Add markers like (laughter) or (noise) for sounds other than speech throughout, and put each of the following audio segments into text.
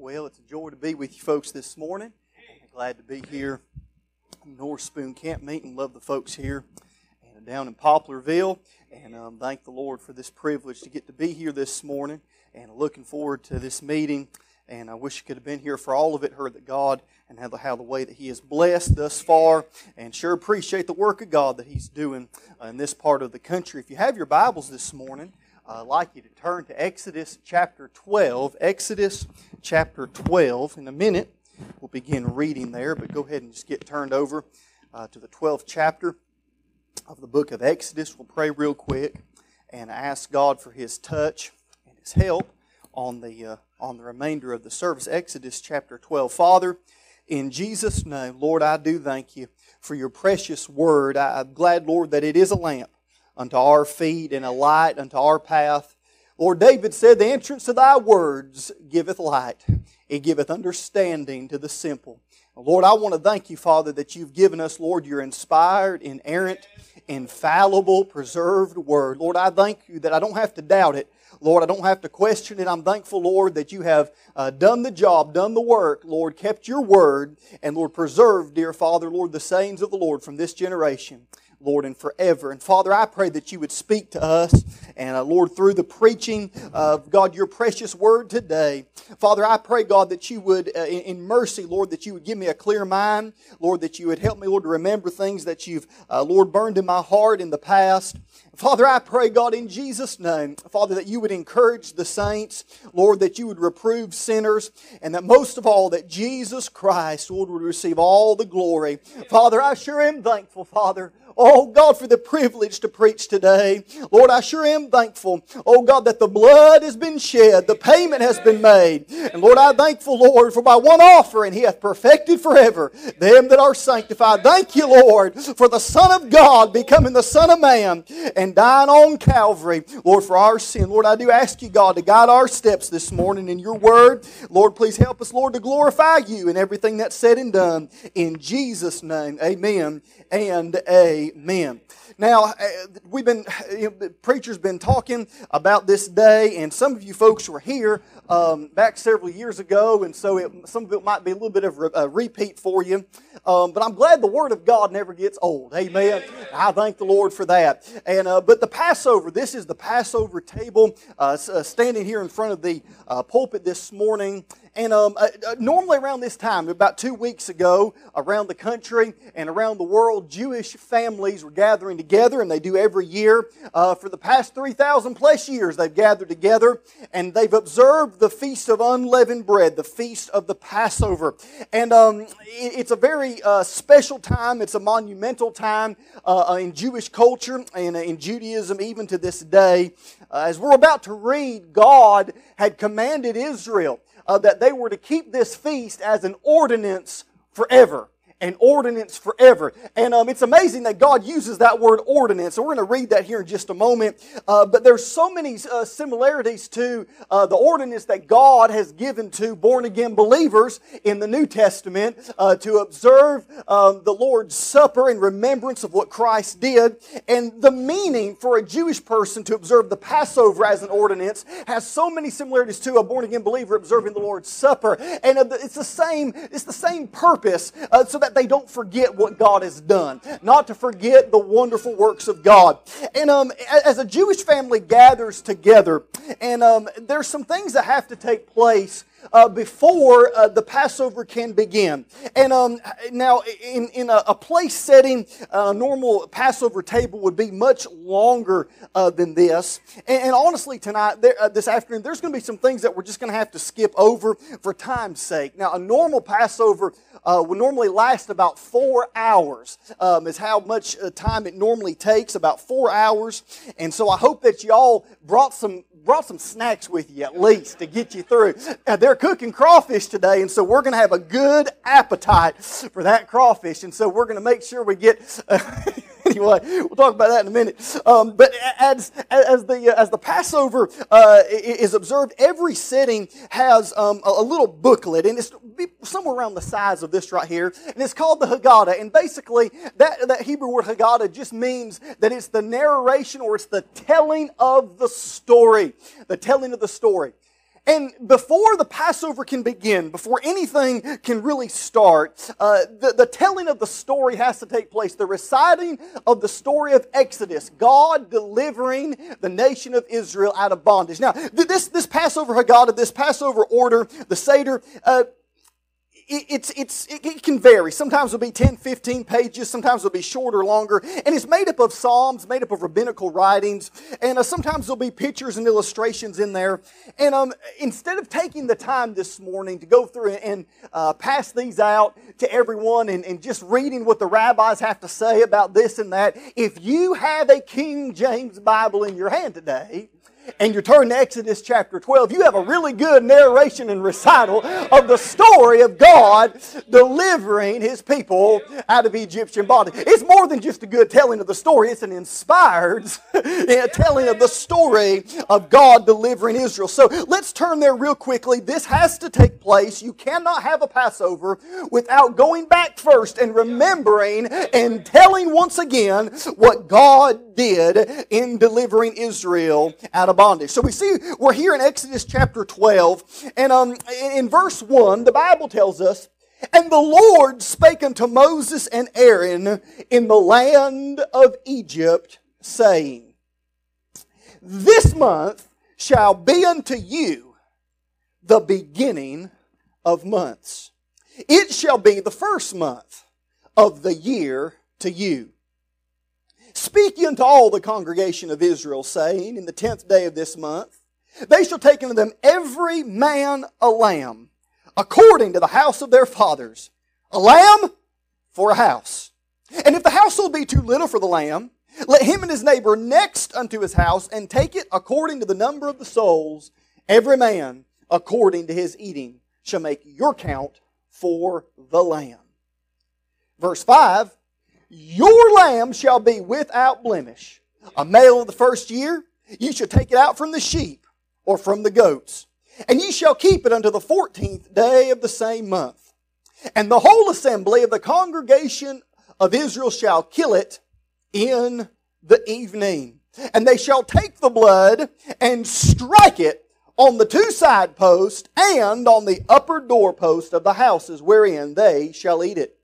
Well, it's a joy to be with you folks this morning. Glad to be here North Spoon Camp Meeting. Love the folks here and down in Poplarville. And um, thank the Lord for this privilege to get to be here this morning. And looking forward to this meeting. And I wish you could have been here for all of it, heard that God and how the, how the way that He has blessed thus far. And sure appreciate the work of God that He's doing in this part of the country. If you have your Bibles this morning, I'd like you to turn to Exodus chapter 12. Exodus chapter 12. In a minute, we'll begin reading there, but go ahead and just get turned over uh, to the 12th chapter of the book of Exodus. We'll pray real quick and ask God for His touch and His help on the, uh, on the remainder of the service. Exodus chapter 12. Father, in Jesus' name, Lord, I do thank you for your precious word. I'm glad, Lord, that it is a lamp unto our feet and a light unto our path. Lord David said, The entrance of thy words giveth light, it giveth understanding to the simple. Lord, I want to thank you, Father, that you've given us, Lord, your inspired, inerrant, infallible, preserved word. Lord, I thank you that I don't have to doubt it. Lord, I don't have to question it. I'm thankful, Lord, that you have uh, done the job, done the work, Lord, kept your word, and Lord, preserved, dear Father, Lord, the sayings of the Lord from this generation. Lord, and forever. And Father, I pray that you would speak to us, and uh, Lord, through the preaching of God, your precious word today. Father, I pray, God, that you would, uh, in, in, mercy, Lord, that you would give me a clear mind, Lord, that you would help me, Lord, to remember things that you've, uh, Lord, burned in my heart in the past. Father, I pray, God, in Jesus' name, Father, that you would encourage the saints, Lord, that you would reprove sinners, and that most of all, that Jesus Christ, Lord, would receive all the glory. Father, I sure am thankful, Father. Oh God, for the privilege to preach today. Lord, I sure am thankful. Oh God, that the blood has been shed, the payment has been made. And Lord, I'm thankful, Lord, for by one offering he hath perfected forever them that are sanctified. Thank you, Lord, for the Son of God becoming the Son of Man and dying on Calvary, Lord, for our sin. Lord, I do ask you, God, to guide our steps this morning in your word. Lord, please help us, Lord, to glorify you in everything that's said and done. In Jesus' name, amen and amen. Now, uh, we've been, you know, preacher's been talking about this day, and some of you folks were here um, back several years ago, and so it, some of it might be a little bit of a repeat for you. Um, but I'm glad the Word of God never gets old. Amen. I thank the Lord for that. And uh, but the Passover, this is the Passover table, uh, uh standing here in front of the uh, pulpit this morning. And um, uh, uh, normally around this time, about two weeks ago, around the country and around the world, Jewish families were gathering together, and they do every year. Uh, for the past 3,000 plus years, they've gathered together and they've observed the Feast of Unleavened Bread, the Feast of the Passover. And um, it, it's a very uh, special time, it's a monumental time uh, uh, in Jewish culture and in Judaism, even to this day. as we're about to read, God had commanded Israel uh, that they were to keep this feast as an ordinance forever an ordinance forever. And um, it's amazing that God uses that word ordinance. So we're going to read that here in just a moment. Uh, but there's so many uh, similarities to uh, the ordinance that God has given to born again believers in the New Testament uh, to observe um, the Lord's Supper in remembrance of what Christ did. And the meaning for a Jewish person to observe the Passover as an ordinance has so many similarities to a born again believer observing the Lord's Supper. And uh, it's the same, it's the same purpose uh, so that that they don't forget what God has done, not to forget the wonderful works of God. And um, as a Jewish family gathers together, and um, there's some things that have to take place uh, before uh, the Passover can begin. And um, now, in, in a, a place setting, a normal Passover table would be much longer uh, than this. And, and honestly, tonight, there, uh, this afternoon, there's going to be some things that we're just going to have to skip over for time's sake. Now, a normal Passover uh, would normally last about four hours, um, is how much uh, time it normally takes, about four hours. And so I hope that y'all brought some brought some snacks with you at least to get you through. They're cooking crawfish today, and so we're going to have a good appetite for that crawfish. And so we're going to make sure we get. Uh, (laughs) anyway, we'll talk about that in a minute. Um, but as as the as the Passover uh, is observed, every setting has um, a, little booklet, and it's somewhere around the size of this right here, and it's called the Haggadah. And basically, that that Hebrew word Haggadah just means that it's the narration or it's the telling of the story, the telling of the story. And before the Passover can begin, before anything can really start, uh, the, the telling of the story has to take place. The reciting of the story of Exodus, God delivering the nation of Israel out of bondage. Now, this, this Passover Haggadah, this Passover order, the Seder, uh, it's, it's, it can vary. Sometimes it'll be 10, 15 pages. Sometimes it'll be shorter, longer. And it's made up of psalms, made up of rabbinical writings. And uh, sometimes there'll be pictures and illustrations in there. And um, instead of taking the time this morning to go through and uh, pass these out to everyone and, and just reading what the rabbis have to say about this and that, if you have a King James Bible in your hand today, and you turn to Exodus chapter 12, you have a really good narration and recital of the story of God delivering his people out of Egyptian bondage. It's more than just a good telling of the story, it's an inspired (laughs) telling of the story of God delivering Israel. So let's turn there real quickly. This has to take place. You cannot have a Passover without going back first and remembering and telling once again what God did in delivering Israel out of bondage. So we see we're here in Exodus chapter 12, and um, in verse 1, the Bible tells us, And the Lord spake unto Moses and Aaron in the land of Egypt, saying, This month shall be unto you the beginning of months. It shall be the first month of the year to you. Speak ye unto all the congregation of Israel, saying, In the tenth day of this month, they shall take unto them every man a lamb, according to the house of their fathers. A lamb for a house. And if the household be too little for the lamb, let him and his neighbor next unto his house and take it according to the number of the souls. Every man according to his eating shall make your count for the lamb. Verse 5 your lamb shall be without blemish. A male of the first year, you shall take it out from the sheep or from the goats. And ye shall keep it unto the fourteenth day of the same month. And the whole assembly of the congregation of Israel shall kill it in the evening. And they shall take the blood and strike it on the two side posts and on the upper doorpost of the houses wherein they shall eat it.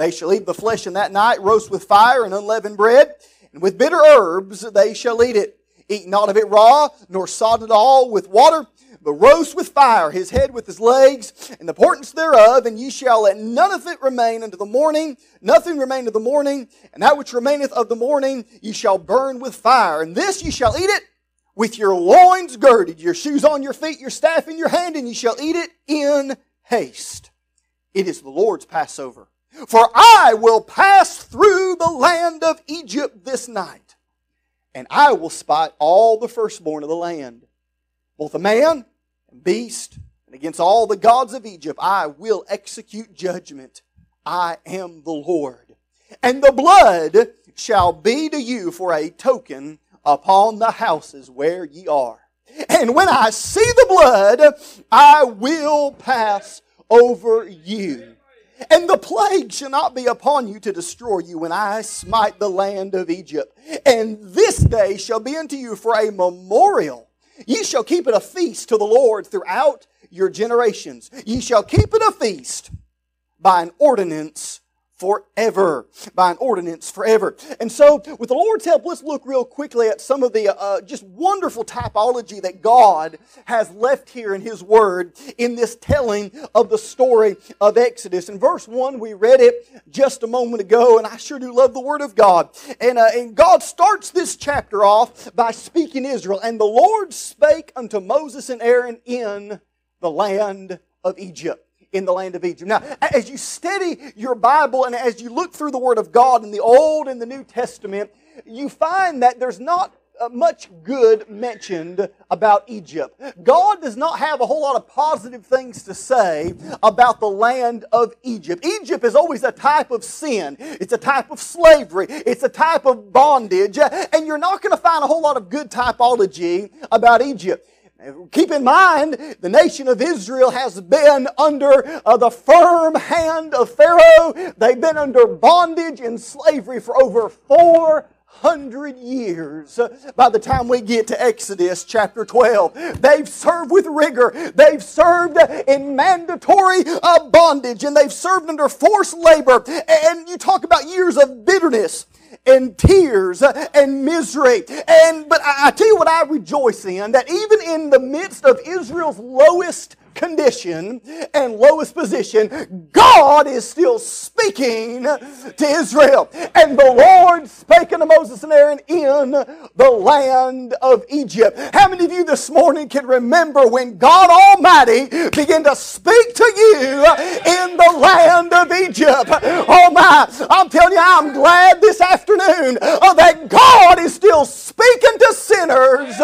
They shall eat the flesh in that night, roast with fire and unleavened bread, and with bitter herbs they shall eat it. Eat not of it raw, nor sod it all with water, but roast with fire his head with his legs, and the portents thereof, and ye shall let none of it remain unto the morning, nothing remain unto the morning, and that which remaineth of the morning ye shall burn with fire. And this ye shall eat it with your loins girded, your shoes on your feet, your staff in your hand, and ye shall eat it in haste. It is the Lord's Passover. For I will pass through the land of Egypt this night, and I will spite all the firstborn of the land, both a man and beast, and against all the gods of Egypt I will execute judgment. I am the Lord. And the blood shall be to you for a token upon the houses where ye are. And when I see the blood, I will pass over you and the plague shall not be upon you to destroy you when I smite the land of Egypt. And this day shall be unto you for a memorial. Ye shall keep it a feast to the Lord throughout your generations. Ye shall keep it a feast by an ordinance forever. By an ordinance forever. And so, with the Lord's help, let's look real quickly at some of the uh, just wonderful typology that God has left here in His Word in this telling of the story of Exodus. In verse 1, we read it just a moment ago, and I sure do love the Word of God. And, uh, and God starts this chapter off by speaking Israel. And the Lord spake unto Moses and Aaron in the land of Egypt in the land of Egypt. Now, as you study your Bible and as you look through the Word of God in the Old and the New Testament, you find that there's not uh, much good mentioned about Egypt. God does not have a whole lot of positive things to say about the land of Egypt. Egypt is always a type of sin. It's a type of slavery. It's a type of bondage. And you're not going to find a whole lot of good typology about Egypt. Keep in mind, the nation of Israel has been under uh, the firm hand of Pharaoh. They've been under bondage and slavery for over 400 years by the time we get to Exodus chapter 12. They've served with rigor. They've served in mandatory uh, bondage and they've served under forced labor. And you talk about years of bitterness and tears uh, and misery. And but I, I tell you what I rejoice in that even in the midst of Israel's lowest condition and lowest position, God is still speaking to Israel. And the Lord spake unto Moses and Aaron in the land of Egypt. How many of you this morning can remember when God Almighty began to speak to you in the land of Egypt? Oh my, I'm telling you, I'm glad this afternoon uh, that God is still speaking to sinners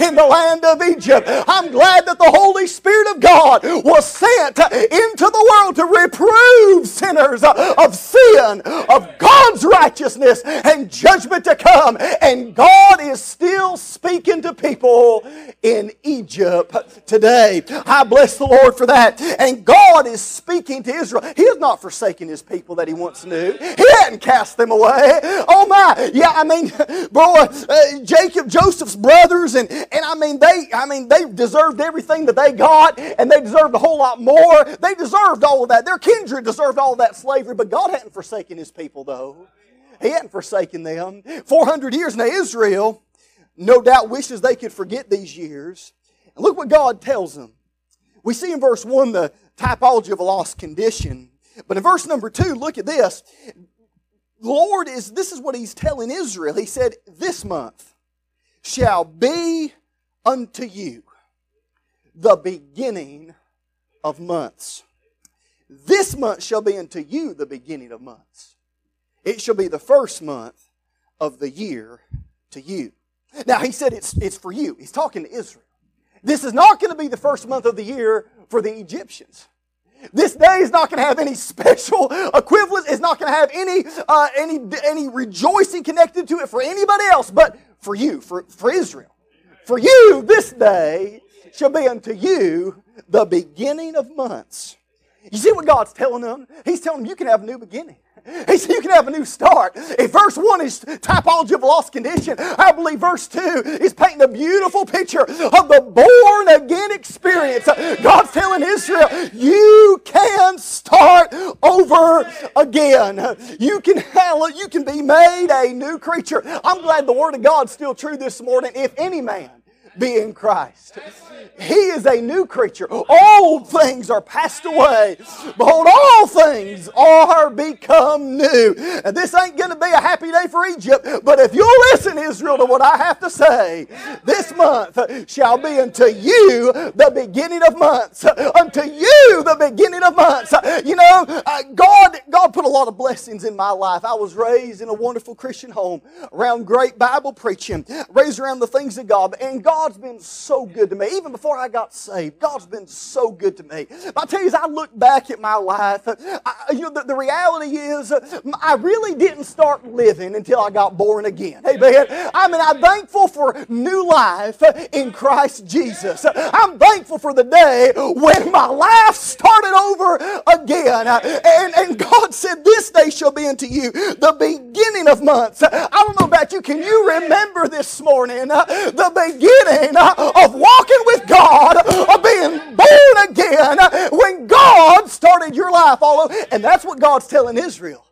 in the land of Egypt. I'm glad that the Holy Spirit of God God was sent into the world to reprove sinners of sin, of God's righteousness, and judgment to come. And God is still speaking to people in Egypt today. I bless the Lord for that. And God is speaking to Israel. He has not forsaken his people that he once knew, He hadn't cast them away. Oh my. Yeah, I mean, (laughs) bro, uh, Jacob, Joseph's brothers, and, and I mean, they, I mean, they deserved everything that they got, and they deserved a whole lot more. They deserved all of that. Their kindred deserved all that slavery, but God hadn't forsaken His people, though. He hadn't forsaken them. 400 years. Now, Israel no doubt wishes they could forget these years. And look what God tells them. We see in verse 1 the typology of a lost condition. But in verse number 2, look at this. Lord is, this is what He's telling Israel. He said, This month shall be unto you the beginning of months. This month shall be unto you the beginning of months. It shall be the first month of the year to you. Now, he said it's, it's for you. He's talking to Israel. This is not going to be the first month of the year for the Egyptians. This day is not going to have any (laughs) special equivalence. It's not going to have any, uh, any, any rejoicing connected to it for anybody else, but for you, for, for Israel. For you, this day shall be unto you the beginning of months. You see what God's telling them? He's telling them you can have a new beginning. He said you can have a new start. If verse 1 is typology of lost condition, I believe verse 2 is painting a beautiful picture of the born again experience. God's telling Israel, you can start over again. You can you can be made a new creature. I'm glad the Word of God's still true this morning. If any man be in Christ. He is a new creature. Old things are passed away. Behold, all things are become new. And this ain't going to be a happy day for Egypt, but if you'll listen, Israel, to what I have to say, this month shall be unto you the beginning of months. Unto you the beginning of months. You know, uh, God, God put a lot of blessings in my life. I was raised in a wonderful Christian home around great Bible preaching, raised around the things of God. And God's been so good to me. Even before I got saved, God's been so good to me. I tell you, as I look back at my life, I, you know, the, the, reality is I really didn't start living until I got born again. Amen. I mean, I'm thankful for new life in Christ Jesus. I'm thankful for the day when my life started over again. And, and God said, This day shall be unto you the beginning of months. I don't know about you. Can you remember this morning the beginning Uh, of walking with God, of being born again when God started your life all over? And that's what God's telling Israel.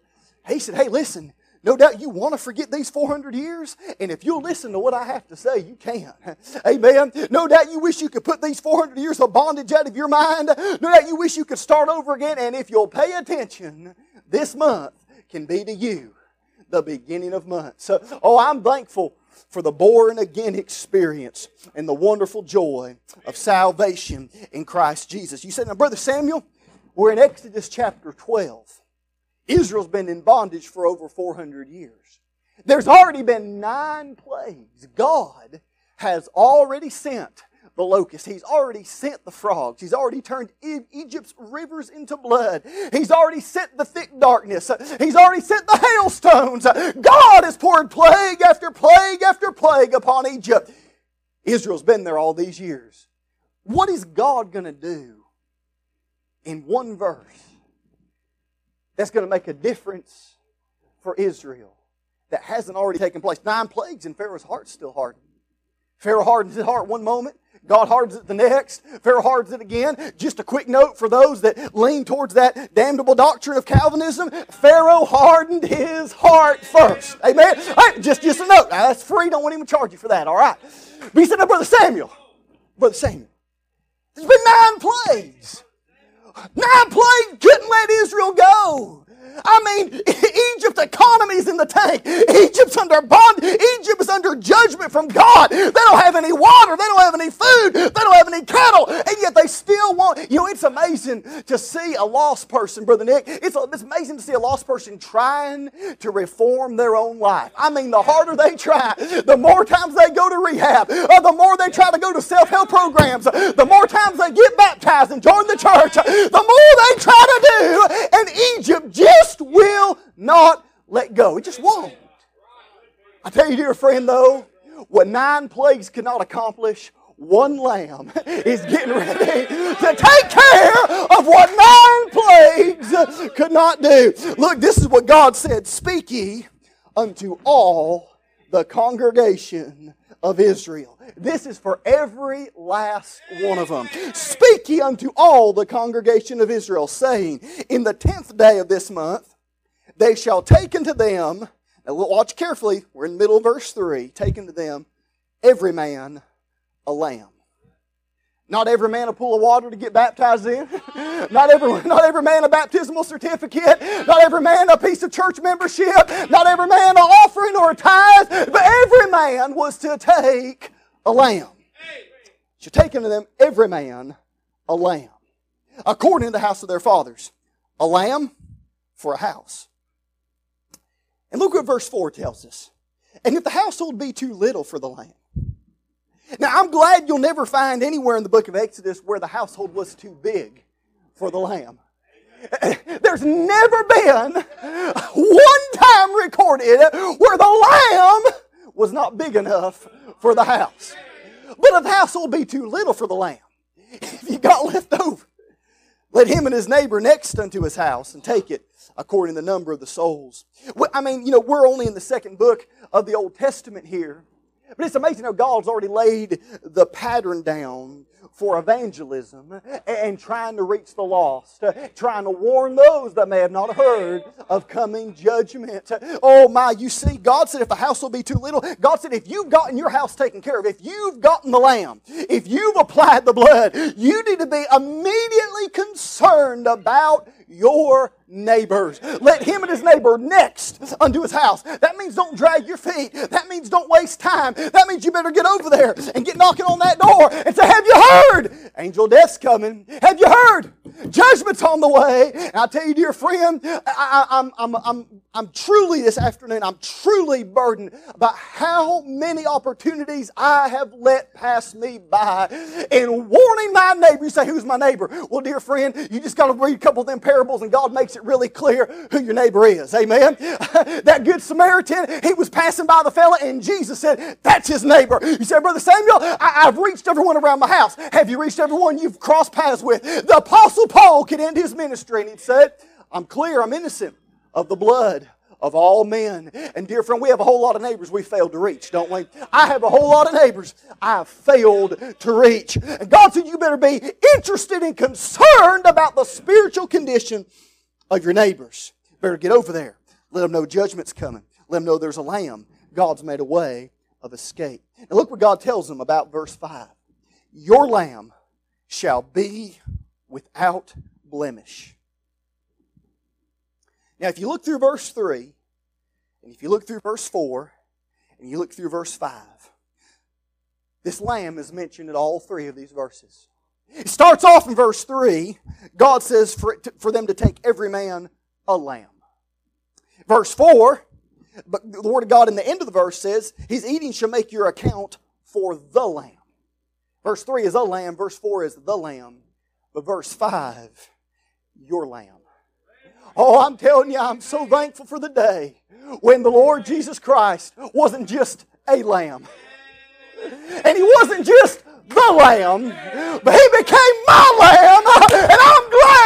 He said, Hey, listen, no doubt you want to forget these 400 years, and if you'll listen to what I have to say, you can. (laughs) Amen. No doubt you wish you could put these 400 years of bondage out of your mind. No doubt you wish you could start over again, and if you'll pay attention, this month can be to you the beginning of months. So, oh, I'm thankful for the born again experience and the wonderful joy of salvation in Christ Jesus. You said, now, Brother Samuel, we're in Exodus chapter 12. Israel's been in bondage for over 400 years. There's already been nine plagues. God has already sent the locust. He's already sent the frogs. He's already turned Egypt's rivers into blood. He's already sent the thick darkness. He's already sent the hailstones. God has poured plague after plague after plague upon Egypt. Israel's been there all these years. What is God going to do in one verse that's going to make a difference for Israel that hasn't already taken place. Nine plagues, and Pharaoh's heart's still hardened. Pharaoh hardens his heart one moment, God hardens it the next. Pharaoh hardens it again. Just a quick note for those that lean towards that damnable doctrine of Calvinism. Pharaoh hardened his heart first. Amen. Right, just, just a note. Now, that's free. Don't want to charge you for that. All right. But he said, Brother Samuel. Brother Samuel. There's been nine plagues. Nine plagues couldn't let Israel go. I mean, (laughs) Egypt's economy is in the tank. Egypt's under bond. Egypt is under judgment from God. They don't have any water. They don't have any food. They don't have any cattle. And yet they still want, you know, it's amazing to see a lost person, Brother Nick. It's, it's amazing to see a lost person trying to reform their own life. I mean, the harder they try, the more times they go to rehab, or the more they try to go to self help programs, the more times they get baptized and join the church, the more they try to do. And Egypt just will not let go. It just won't. I tell you, dear friend, though, what nine plagues could not accomplish, one lamb is getting ready to take care of what nine plagues could not do. Look, this is what God said Speak ye unto all the congregation of Israel. This is for every last one of them. Speak ye unto all the congregation of Israel, saying, In the tenth day of this month, they shall take unto them, now watch carefully, we're in the middle of verse 3, take unto them every man a lamb. Not every man a pool of water to get baptized in. (laughs) not, every, not every man a baptismal certificate. Not every man a piece of church membership. Not every man an offering or a tithe. But every man was to take a lamb. Should take unto them every man a lamb. According to the house of their fathers. A lamb for a house. And look what verse 4 tells us. And if the household be too little for the lamb. Now, I'm glad you'll never find anywhere in the book of Exodus where the household was too big for the lamb. (laughs) There's never been one time recorded where the lamb was not big enough for the house. But if the house will be too little for the lamb, (laughs) if you got left over, let him and his neighbor next unto his house and take it according to the number of the souls. I mean, you know, we're only in the second book of the Old Testament here. But it's amazing how God's already laid the pattern down for evangelism and trying to reach the lost, trying to warn those that may have not heard of coming judgment. Oh my, you see, God said if the house will be too little, God said if you've gotten your house taken care of, if you've gotten the lamb, if you've applied the blood, you need to be immediately concerned about your neighbors. Let him and his neighbor next unto his house. That means don't drag your feet. That means don't waste time. That means you better get over there and get knocking on that door and say, Have you heard? Angel death's coming. Have you heard? Judgment's on the way. And I tell you, dear friend, I, am I'm, I'm, I'm, I'm truly this afternoon, I'm truly burdened about how many opportunities I have let pass me by in warning my neighbor. You say, Who's my neighbor? Well, dear friend, you just got to read a couple of them parables and God makes it really clear who your neighbor is. Amen. (laughs) that good Samaritan, he was passing by the fella and Jesus said, That's his neighbor. You said, Brother Samuel, I, have reached everyone around my house. Have you reached everyone you've crossed paths with? The Apostle Paul could end his ministry and he said, I'm clear, I'm innocent of the blood of all men. And dear friend, we have a whole lot of neighbors we failed to reach, don't we? I have a whole lot of neighbors I have failed to reach. And God said you better be interested and concerned about the spiritual condition of your neighbors. Better get over there. Let them know judgment's coming. Let them know there's a lamb. God's made a way of escape. And look what God tells them about verse 5. Your lamb shall be without blemish. Now, if you look through verse 3, and if you look through verse 4, and you look through verse 5, this lamb is mentioned in all three of these verses. It starts off in verse 3. God says for, for them to take every man a lamb. Verse 4, but the Word of God in the end of the verse says, His eating shall make your account for the lamb. Verse 3 is a lamb, verse 4 is the lamb, but verse 5, your lamb. Oh, I'm telling you, I'm so thankful for the day when the Lord Jesus Christ wasn't just a lamb. And he wasn't just the lamb, but he became my lamb. And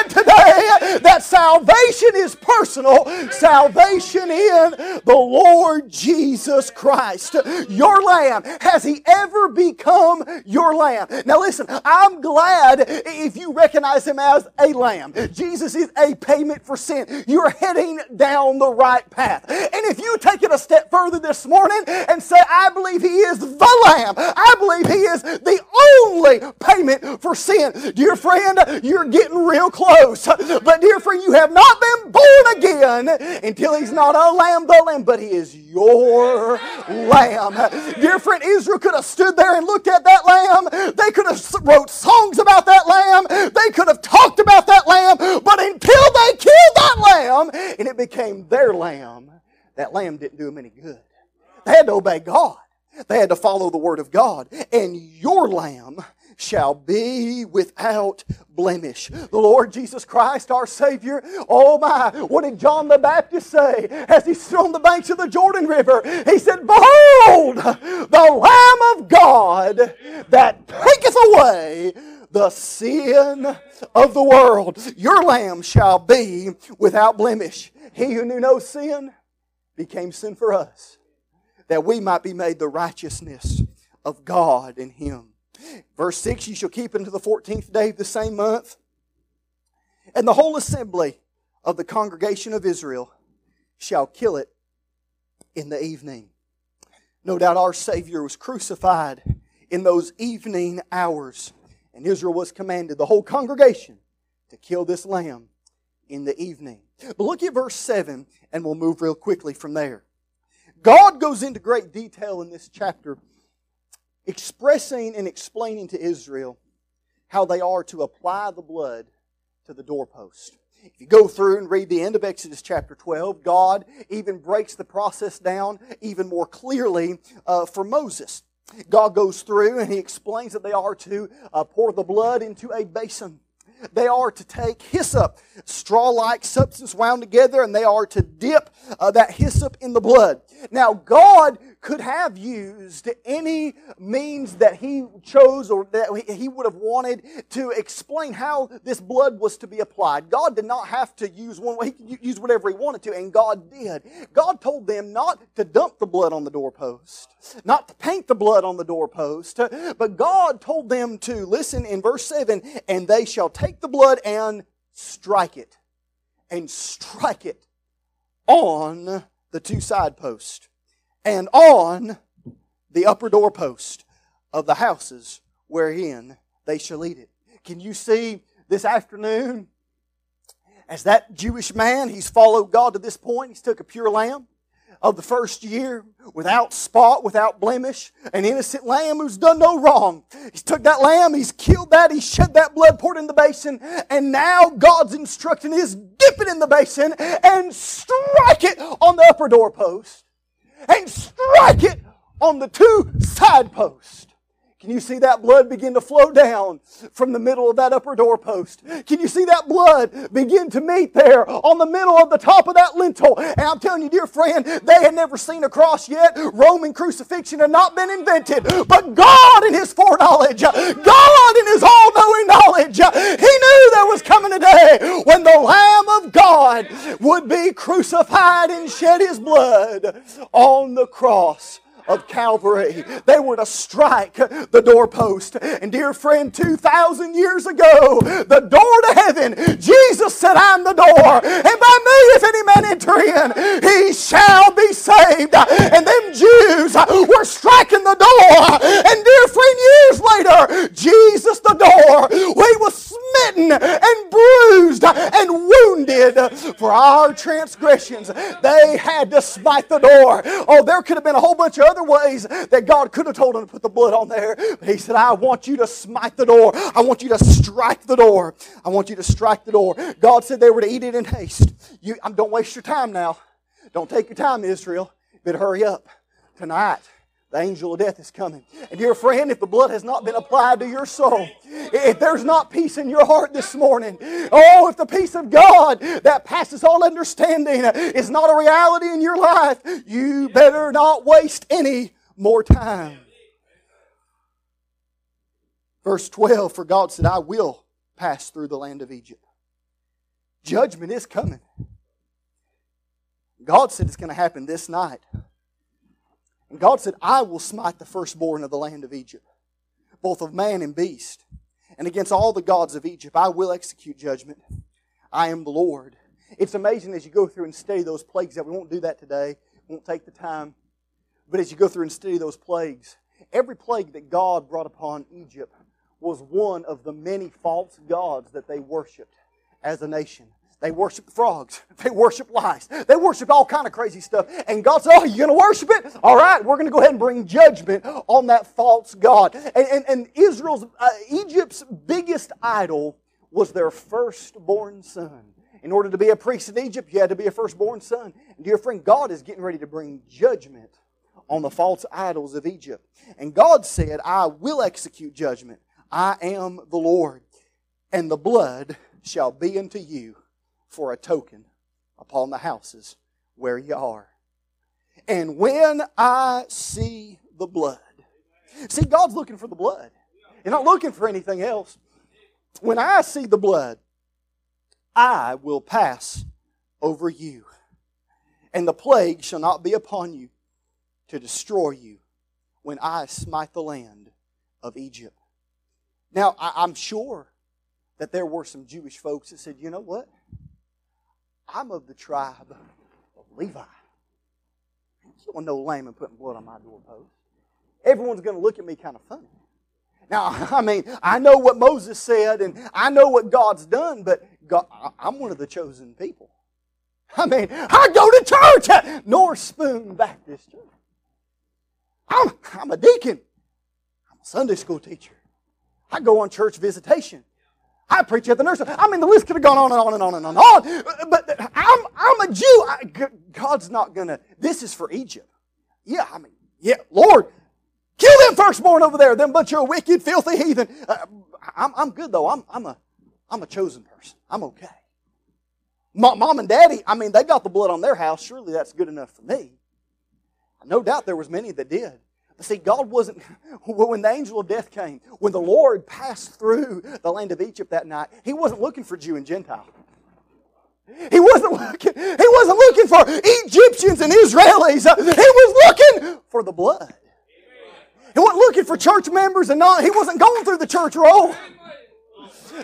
Today that salvation is personal. Salvation in the Lord Jesus Christ your lamb? Has he ever become your lamb? Now listen, I'm glad if you recognize him as a lamb. Jesus is a payment for sin. You're heading down the right path. And if you take it a step further this morning and say, I believe he is the lamb, I believe he is the only payment for sin. Dear friend, you're getting real close. But dear friend, you have not been born again until he's not a lamb, the lamb, but he is your lamb. Dear friend, Israel could have stood there and looked at that lamb. They could have wrote songs about that lamb. They could have talked about that lamb. But until they killed that lamb and it became their lamb, that lamb didn't do them any good. They had to obey God. They had to follow the word of God. And your lamb shall be without blemish. The Lord Jesus Christ, our Savior, oh my, what did John the Baptist say as he stood on the banks of the Jordan River? He said, Behold, the Lamb of God that taketh away the sin of the world. Your lamb shall be without blemish. He who knew no sin became sin for us, that we might be made the righteousness of God in him. Verse 6 You shall keep unto the 14th day of the same month. And the whole assembly of the congregation of Israel shall kill it in the evening. No doubt our Savior was crucified in those evening hours, and Israel was commanded, the whole congregation, to kill this lamb in the evening. But look at verse 7, and we'll move real quickly from there. God goes into great detail in this chapter expressing and explaining to Israel how they are to apply the blood to the doorpost. If you go through and read the end of Exodus chapter 12, God even breaks the process down even more clearly uh, for Moses. God goes through and he explains that they are to uh, pour the blood into a basin. They are to take hyssop, straw like substance wound together, and they are to dip uh, that hyssop in the blood. Now, God could have used any means that he chose or that he would have wanted to explain how this blood was to be applied. God did not have to use one way, he could use whatever he wanted to, and God did. God told them not to dump the blood on the doorpost, not to paint the blood on the doorpost, but God told them to, listen in verse 7, and they shall take the blood and strike it, and strike it on the two side posts and on the upper doorpost of the houses wherein they shall eat it. Can you see this afternoon? As that Jewish man, he's followed God to this point. He's took a pure lamb of the first year without spot, without blemish, an innocent lamb who's done no wrong. He's took that lamb, he's killed that, he's shed that blood, poured in the basin, and now God's instructing is dip it in the basin and strike it on the upper doorpost and strike it on the two side posts. Can you see that blood begin to flow down from the middle of that upper doorpost? Can you see that blood begin to meet there on the middle of the top of that lintel? And I'm telling you, dear friend, they had never seen a cross yet. Roman crucifixion had not been invented. But God in His foreknowledge, God in His all knowing knowledge, He knew there was coming a day when the Lamb of God would be crucified and shed His blood on the cross of Calvary. They were to strike the doorpost. And dear friend, 2,000 years ago, the door to heaven, Jesus said, I'm the door. And by me, if any man enter in, he shall be saved. And them Jews were striking the door. And dear friend, years later, Jesus the door, he was smitten and bruised and wounded for our transgressions. They had to smite the door. Oh, there could have been a whole bunch of other ways that God could have told him to put the blood on there. But he said, I want you to smite the door. I want you to strike the door. I want you to strike the door. God said they were to eat it in haste. You, um, don't waste your time now. Don't take your time, Israel. But hurry up. Tonight, the angel of death is coming. And dear friend, if the blood has not been applied to your soul, if there's not peace in your heart this morning, oh, if the peace of God that passes all understanding is not a reality in your life, you better not waste any more time. Verse 12 For God said, I will pass through the land of Egypt. Judgment is coming. God said it's going to happen this night. And God said, I will smite the firstborn of the land of Egypt, both of man and beast. And against all the gods of Egypt, I will execute judgment. I am the Lord. It's amazing as you go through and study those plagues that we won't do that today, we won't take the time. But as you go through and study those plagues, every plague that God brought upon Egypt was one of the many false gods that they worshiped as a nation. They worshiped frogs. (laughs) They worshiped lice. They worshiped all kind of crazy stuff. And God said, Oh, you're going to worship it? All right, we're going to go ahead and bring judgment on that false God. And, and, and Israel's, uh, Egypt's biggest idol was their firstborn son. In order to be a priest in Egypt, you had to be a firstborn son. And dear friend, God is getting ready to bring judgment on the false idols of Egypt. And God said, I will execute judgment. I am the Lord. And the blood shall be unto you for a token upon the houses where ye are. And when I see the blood, see, God's looking for the blood. He's not looking for anything else. When I see the blood, I will pass over you, and the plague shall not be upon you to destroy you when I smite the land of Egypt. Now, I'm sure that there were some Jewish folks that said, you know what? I'm of the tribe of Levi. You don't no lamb and putting blood on my doorpost. Everyone's going to look at me kind of funny. Now, (laughs) I mean, I know what Moses said and I know what God's done, but God, I'm one of the chosen people. I mean, I go to church at North Spoon Baptist Church. I'm, I'm a deacon. I'm a Sunday school teacher. I go on church visitation. I preach at the nursery. I mean, the list could have gone on and on and on and on on. But I'm, I'm a Jew. I, God's not going to. This is for Egypt. Yeah, I mean, yeah, Lord, kill them firstborn over there, them bunch of wicked, filthy heathen. Uh, I'm, I'm good, though. I'm, I'm, a, I'm a chosen person. I'm okay. Mom and daddy, I mean, they got the blood on their house. Surely that's good enough for me. No doubt there was many that did. See, God wasn't, (laughs) when the angel of death came, when the Lord passed through the land of Egypt that night, He wasn't looking for Jew and Gentile. He wasn't looking, He wasn't looking for Egyptians and Israelis. He was looking for the blood. He wasn't looking for church members and not, He wasn't going through the church roll.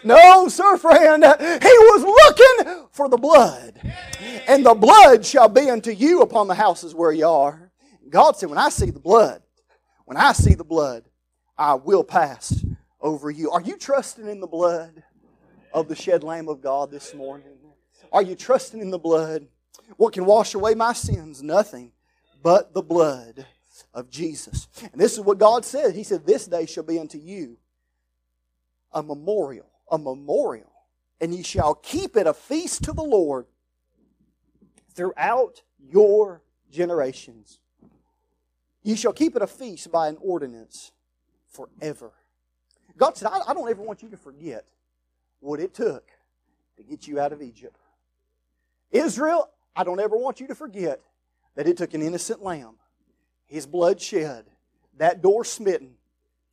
No, sir, friend. He was looking for the blood. And the blood shall be unto you upon the houses where you are. God said, when I see the blood, when I see the blood, I will pass over you. Are you trusting in the blood of the shed Lamb of God this morning? Are you trusting in the blood? What can wash away my sins? Nothing but the blood of Jesus. And this is what God said. He said, This day shall be unto you a memorial, a memorial, and ye shall keep it a feast to the Lord throughout your generations. You shall keep it a feast by an ordinance forever. God said, I, I don't ever want you to forget what it took to get you out of Egypt. Israel, I don't ever want you to forget that it took an innocent lamb, his blood shed, that door smitten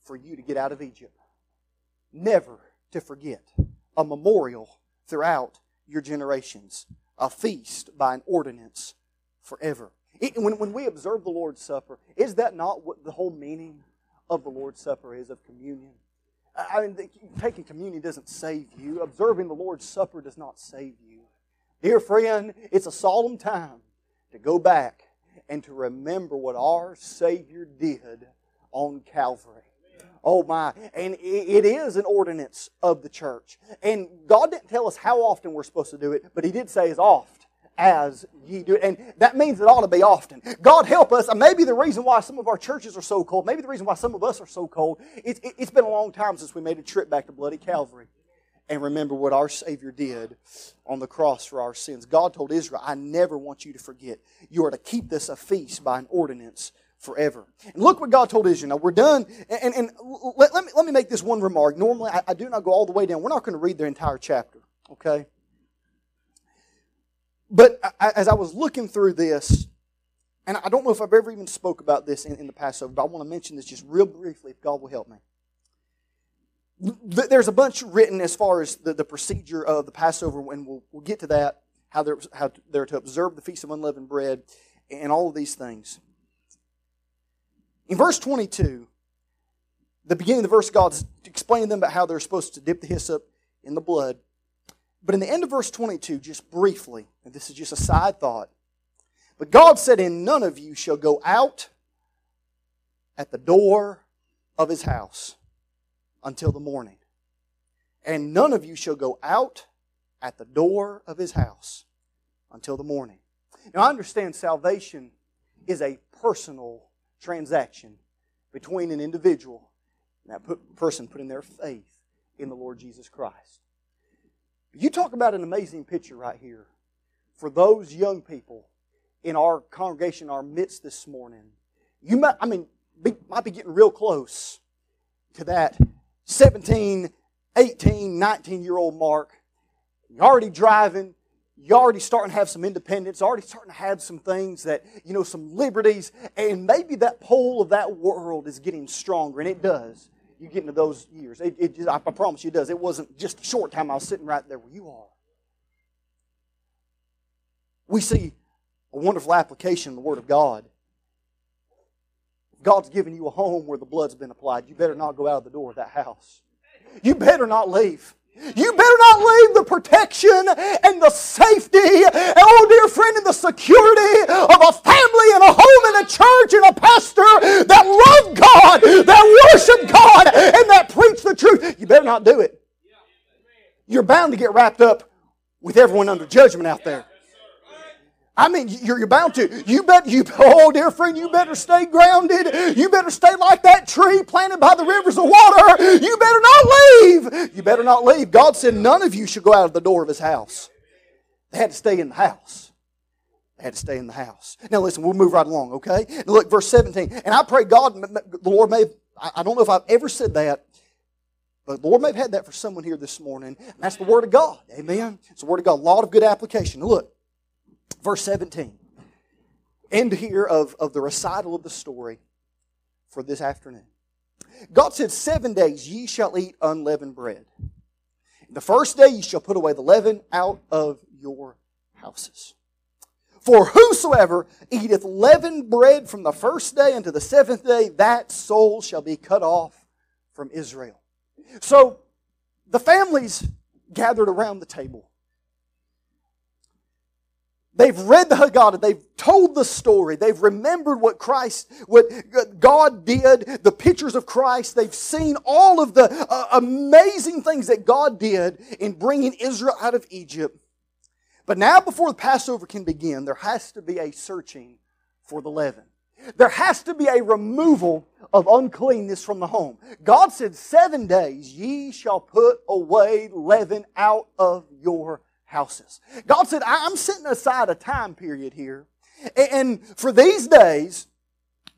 for you to get out of Egypt. Never to forget. A memorial throughout your generations. A feast by an ordinance forever. When, when we observe the Lord's Supper, is that not what the whole meaning of the Lord's Supper is, of communion? I mean, taking communion doesn't save you. Observing the Lord's Supper does not save you. Dear friend, it's a solemn time to go back and to remember what our Savior did on Calvary. Oh my. And it is an ordinance of the church. And God didn't tell us how often we're supposed to do it, but He did say as oft as ye do. And that means it ought to be often. God help us. Maybe the reason why some of our churches are so cold, maybe the reason why some of us are so cold, it's, it's been a long time since we made a trip back to Bloody Calvary and remember what our Savior did on the cross for our sins. God told Israel, I never want you to forget. You are to keep this a feast by an ordinance forever. And look what God told Israel. Now we're done. And, and, and let, let, me, let me make this one remark. Normally, I, I do not go all the way down. We're not going to read the entire chapter, okay? But as I was looking through this, and I don't know if I've ever even spoke about this in, in the Passover, but I want to mention this just real briefly if God will help me. There's a bunch written as far as the, the procedure of the Passover, and we'll, we'll get to that, how they're, how they're to observe the Feast of Unleavened Bread, and all of these things. In verse 22, the beginning of the verse, God's explaining them about how they're supposed to dip the hyssop in the blood. But in the end of verse 22, just briefly, and this is just a side thought, but God said, And none of you shall go out at the door of his house until the morning. And none of you shall go out at the door of his house until the morning. Now, I understand salvation is a personal transaction between an individual and that person putting their faith in the Lord Jesus Christ. You talk about an amazing picture right here for those young people in our congregation, our midst this morning. You might, I mean, be, might be getting real close to that 17, 18, 19 year old mark. You're already driving. You're already starting to have some independence, already starting to have some things that, you know, some liberties, and maybe that pull of that world is getting stronger, and it does. You get into those years. It, it, I promise you it does. It wasn't just a short time I was sitting right there where you are. We see a wonderful application in the Word of God. God's given you a home where the blood's been applied, you better not go out of the door of that house. You better not leave. You better not leave the protection and the safety, and oh dear friend, and the security of a family and a home and a church and a pastor that love God, that worship God, and that preach the truth. You better not do it. You're bound to get wrapped up with everyone under judgment out there. I mean, you're, you're bound to. You bet you, oh dear friend, you better stay grounded. You better stay like that tree planted by the rivers of water. You better not leave. You better not leave. God said none of you should go out of the door of his house. They had to stay in the house. They had to stay in the house. Now listen, we'll move right along, okay? Look, verse 17. And I pray God, the Lord may have, I don't know if I've ever said that, but the Lord may have had that for someone here this morning. That's the Word of God. Amen. It's the Word of God. A lot of good application. Look, Verse 17. End here of, of the recital of the story for this afternoon. God said, Seven days ye shall eat unleavened bread. The first day ye shall put away the leaven out of your houses. For whosoever eateth leavened bread from the first day unto the seventh day, that soul shall be cut off from Israel. So the families gathered around the table. They've read the Haggadah. They've told the story. They've remembered what Christ, what God did, the pictures of Christ. They've seen all of the uh, amazing things that God did in bringing Israel out of Egypt. But now, before the Passover can begin, there has to be a searching for the leaven. There has to be a removal of uncleanness from the home. God said, Seven days ye shall put away leaven out of your houses. God said, I'm setting aside a time period here. And for these days,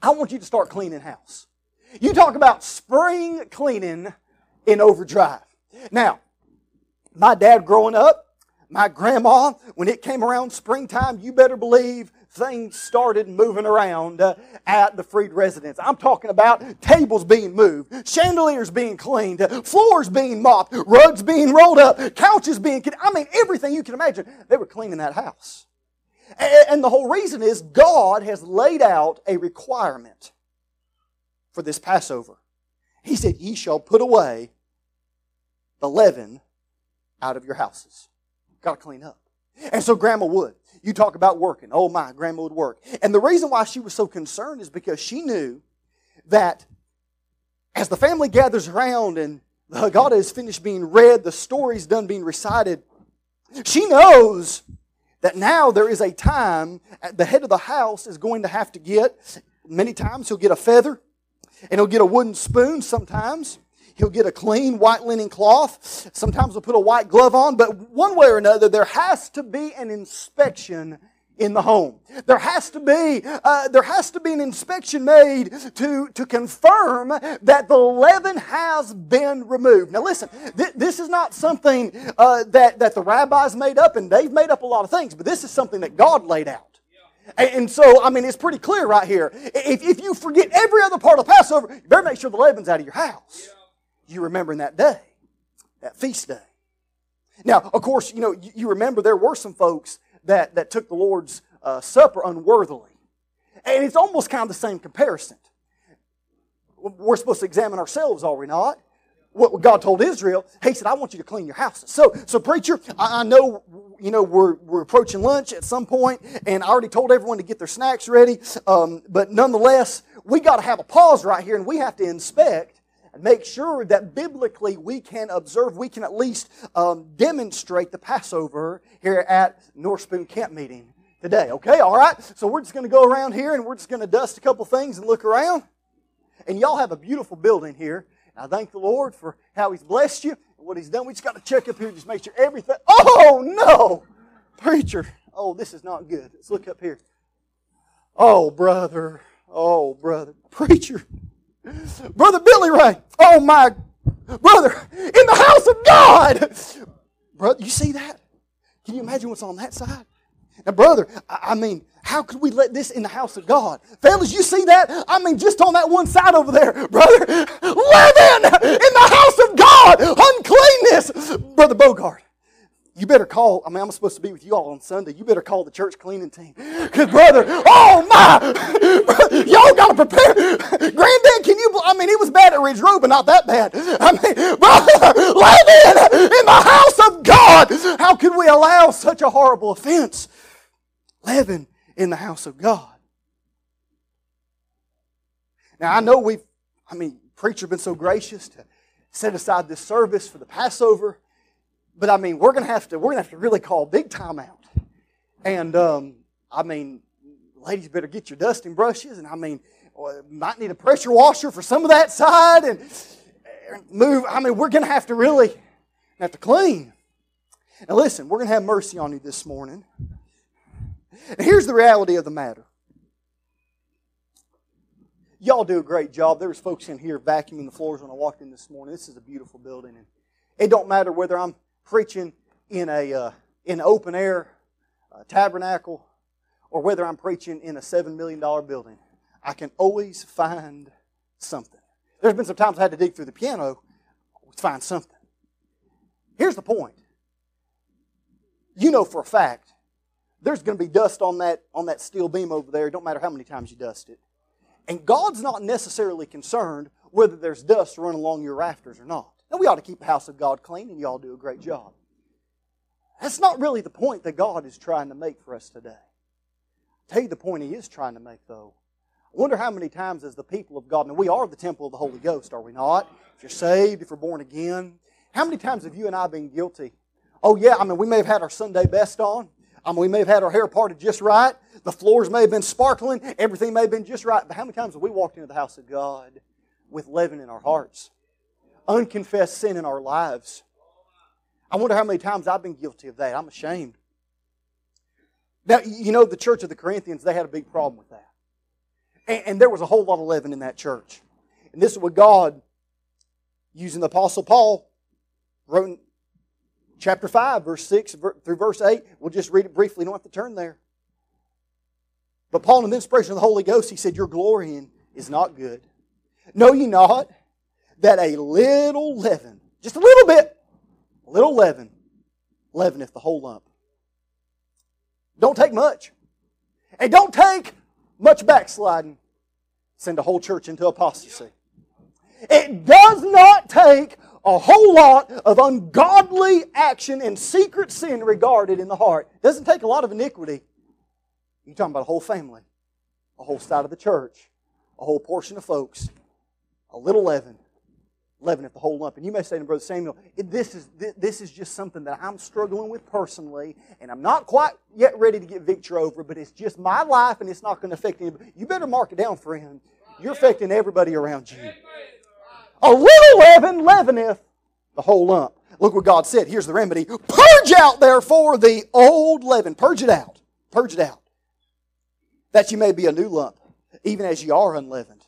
I want you to start cleaning house. You talk about spring cleaning in overdrive. Now, my dad growing up, my grandma, when it came around springtime, you better believe things started moving around uh, at the Fried residence. I'm talking about tables being moved, chandeliers being cleaned, floors being mopped, rugs being rolled up, couches being, I mean, everything you can imagine. They were cleaning that house. And the whole reason is God has laid out a requirement for this Passover. He said, Ye shall put away the leaven out of your houses. Got to clean up. And so Grandma would. You talk about working. Oh my, grandma would work. And the reason why she was so concerned is because she knew that as the family gathers around and the Haggadah is finished being read, the story's done being recited, she knows that now there is a time the head of the house is going to have to get, many times he'll get a feather and he'll get a wooden spoon sometimes. He'll get a clean white linen cloth. Sometimes he'll put a white glove on, but one way or another, there has to be an inspection in the home. There has to be uh, there has to be an inspection made to to confirm that the leaven has been removed. Now, listen, th- this is not something uh, that that the rabbis made up, and they've made up a lot of things, but this is something that God laid out. And so, I mean, it's pretty clear right here. If, if you forget every other part of Passover, you better make sure the leaven's out of your house you remember in that day, that feast day. Now, of course, you know, you remember there were some folks that, that took the Lord's uh, Supper unworthily. And it's almost kind of the same comparison. we're supposed to examine ourselves, are we not? What God told Israel, He said, I want you to clean your houses. So, so preacher, I, I know, you know, we're, we're approaching lunch at some point, and I already told everyone to get their snacks ready. Um, but nonetheless, we got to have a pause right here, and we have to inspect make sure that biblically we can observe, we can at least um, demonstrate the Passover here at North Spoon Camp Meeting today. Okay, all right? So we're just going to go around here and we're just going to dust a couple things and look around. And y'all have a beautiful building here. I thank the Lord for how He's blessed you and what He's done. We just got to check up here, just make sure everything. Oh, no! Preacher. Oh, this is not good. Let's look up here. Oh, brother. Oh, brother. Preacher. Brother Billy Ray. Oh, my. Brother, in the house of God. Brother, you see that? Can you imagine what's on that side? Now, brother, I mean, how could we let this in the house of God? Fellas, you see that? I mean, just on that one side over there, brother, (laughs) living in the house of God, uncleanness. Brother Bogart, you better call. I mean, I'm supposed to be with you all on Sunday. You better call the church cleaning team. Because, brother, oh my, (laughs) y'all got to prepare. Granddad, can you? I mean, he was bad at Ridge Road, but not that bad. I mean, (laughs) brother, living in the house of God. How could we allow such a horrible offense? Living in the house of God. Now, I know we've, I mean, preacher been so gracious to set aside this service for the Passover, but I mean, we're gonna have to, we're gonna have to really call big time out. And um, I mean, ladies better get your dusting brushes, and I mean, might need a pressure washer for some of that side, and move. I mean, we're gonna have to really have to clean. Now, listen, we're gonna have mercy on you this morning. And here's the reality of the matter. Y'all do a great job. There was folks in here vacuuming the floors when I walked in this morning. This is a beautiful building, and it don't matter whether I'm preaching in a uh, in open air uh, tabernacle or whether I'm preaching in a seven million dollar building. I can always find something. There's been some times I had to dig through the piano to find something. Here's the point. You know for a fact there's going to be dust on that, on that steel beam over there. Don't matter how many times you dust it. And God's not necessarily concerned whether there's dust running along your rafters or not. Now, we ought to keep the house of God clean, and you all do a great job. That's not really the point that God is trying to make for us today. I'll tell you the point He is trying to make, though. I wonder how many times, as the people of God, and we are the temple of the Holy Ghost, are we not? If you're saved, if you're born again, how many times have you and I been guilty? Oh, yeah, I mean, we may have had our Sunday best on. I mean, we may have had our hair parted just right. The floors may have been sparkling. Everything may have been just right. But how many times have we walked into the house of God with leaven in our hearts? Unconfessed sin in our lives. I wonder how many times I've been guilty of that. I'm ashamed. Now, you know, the church of the Corinthians, they had a big problem with that. And, and there was a whole lot of leaven in that church. And this is what God, using the Apostle Paul, wrote chapter 5, verse 6 through verse 8. We'll just read it briefly. You don't have to turn there. But Paul, in the inspiration of the Holy Ghost, he said, Your glorying is not good. Know ye not that a little leaven, just a little bit, a little leaven, leaveneth the whole lump. Don't take much. And don't take much backsliding. Send a whole church into apostasy. It does not take a whole lot of ungodly action and secret sin regarded in the heart. It doesn't take a lot of iniquity. You're talking about a whole family, a whole side of the church, a whole portion of folks, a little leaven, leaven at the whole lump. And you may say to Brother Samuel, this is, this is just something that I'm struggling with personally, and I'm not quite yet ready to get victory over, but it's just my life and it's not going to affect anybody. You better mark it down, friend. You're affecting everybody around you. A little leaven leaveneth the whole lump. Look what God said. Here's the remedy. Purge out, therefore, the old leaven. Purge it out. Purge it out. That you may be a new lump, even as ye are unleavened.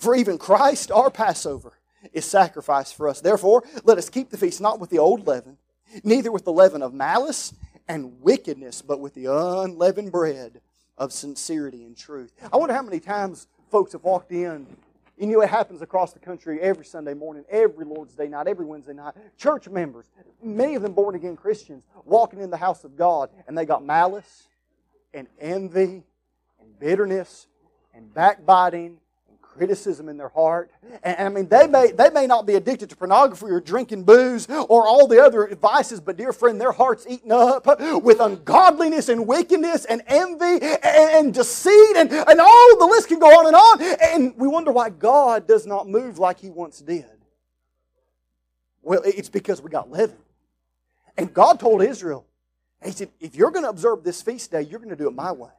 For even Christ, our Passover, is sacrificed for us. Therefore, let us keep the feast not with the old leaven, neither with the leaven of malice and wickedness, but with the unleavened bread of sincerity and truth. I wonder how many times folks have walked in you know, it happens across the country every Sunday morning, every Lord's Day night, every Wednesday night. Church members, many of them born again Christians, walking in the house of God, and they got malice and envy and bitterness and backbiting criticism in their heart. And, and, I mean, they may, they may not be addicted to pornography or drinking booze or all the other vices, but dear friend, their heart's eaten up with ungodliness and wickedness and envy and, and deceit and, and all the list can go on and on. And we wonder why God does not move like He once did. Well, it's because we got leaven. And God told Israel, He said, if you're going to observe this feast day, you're going to do it my way.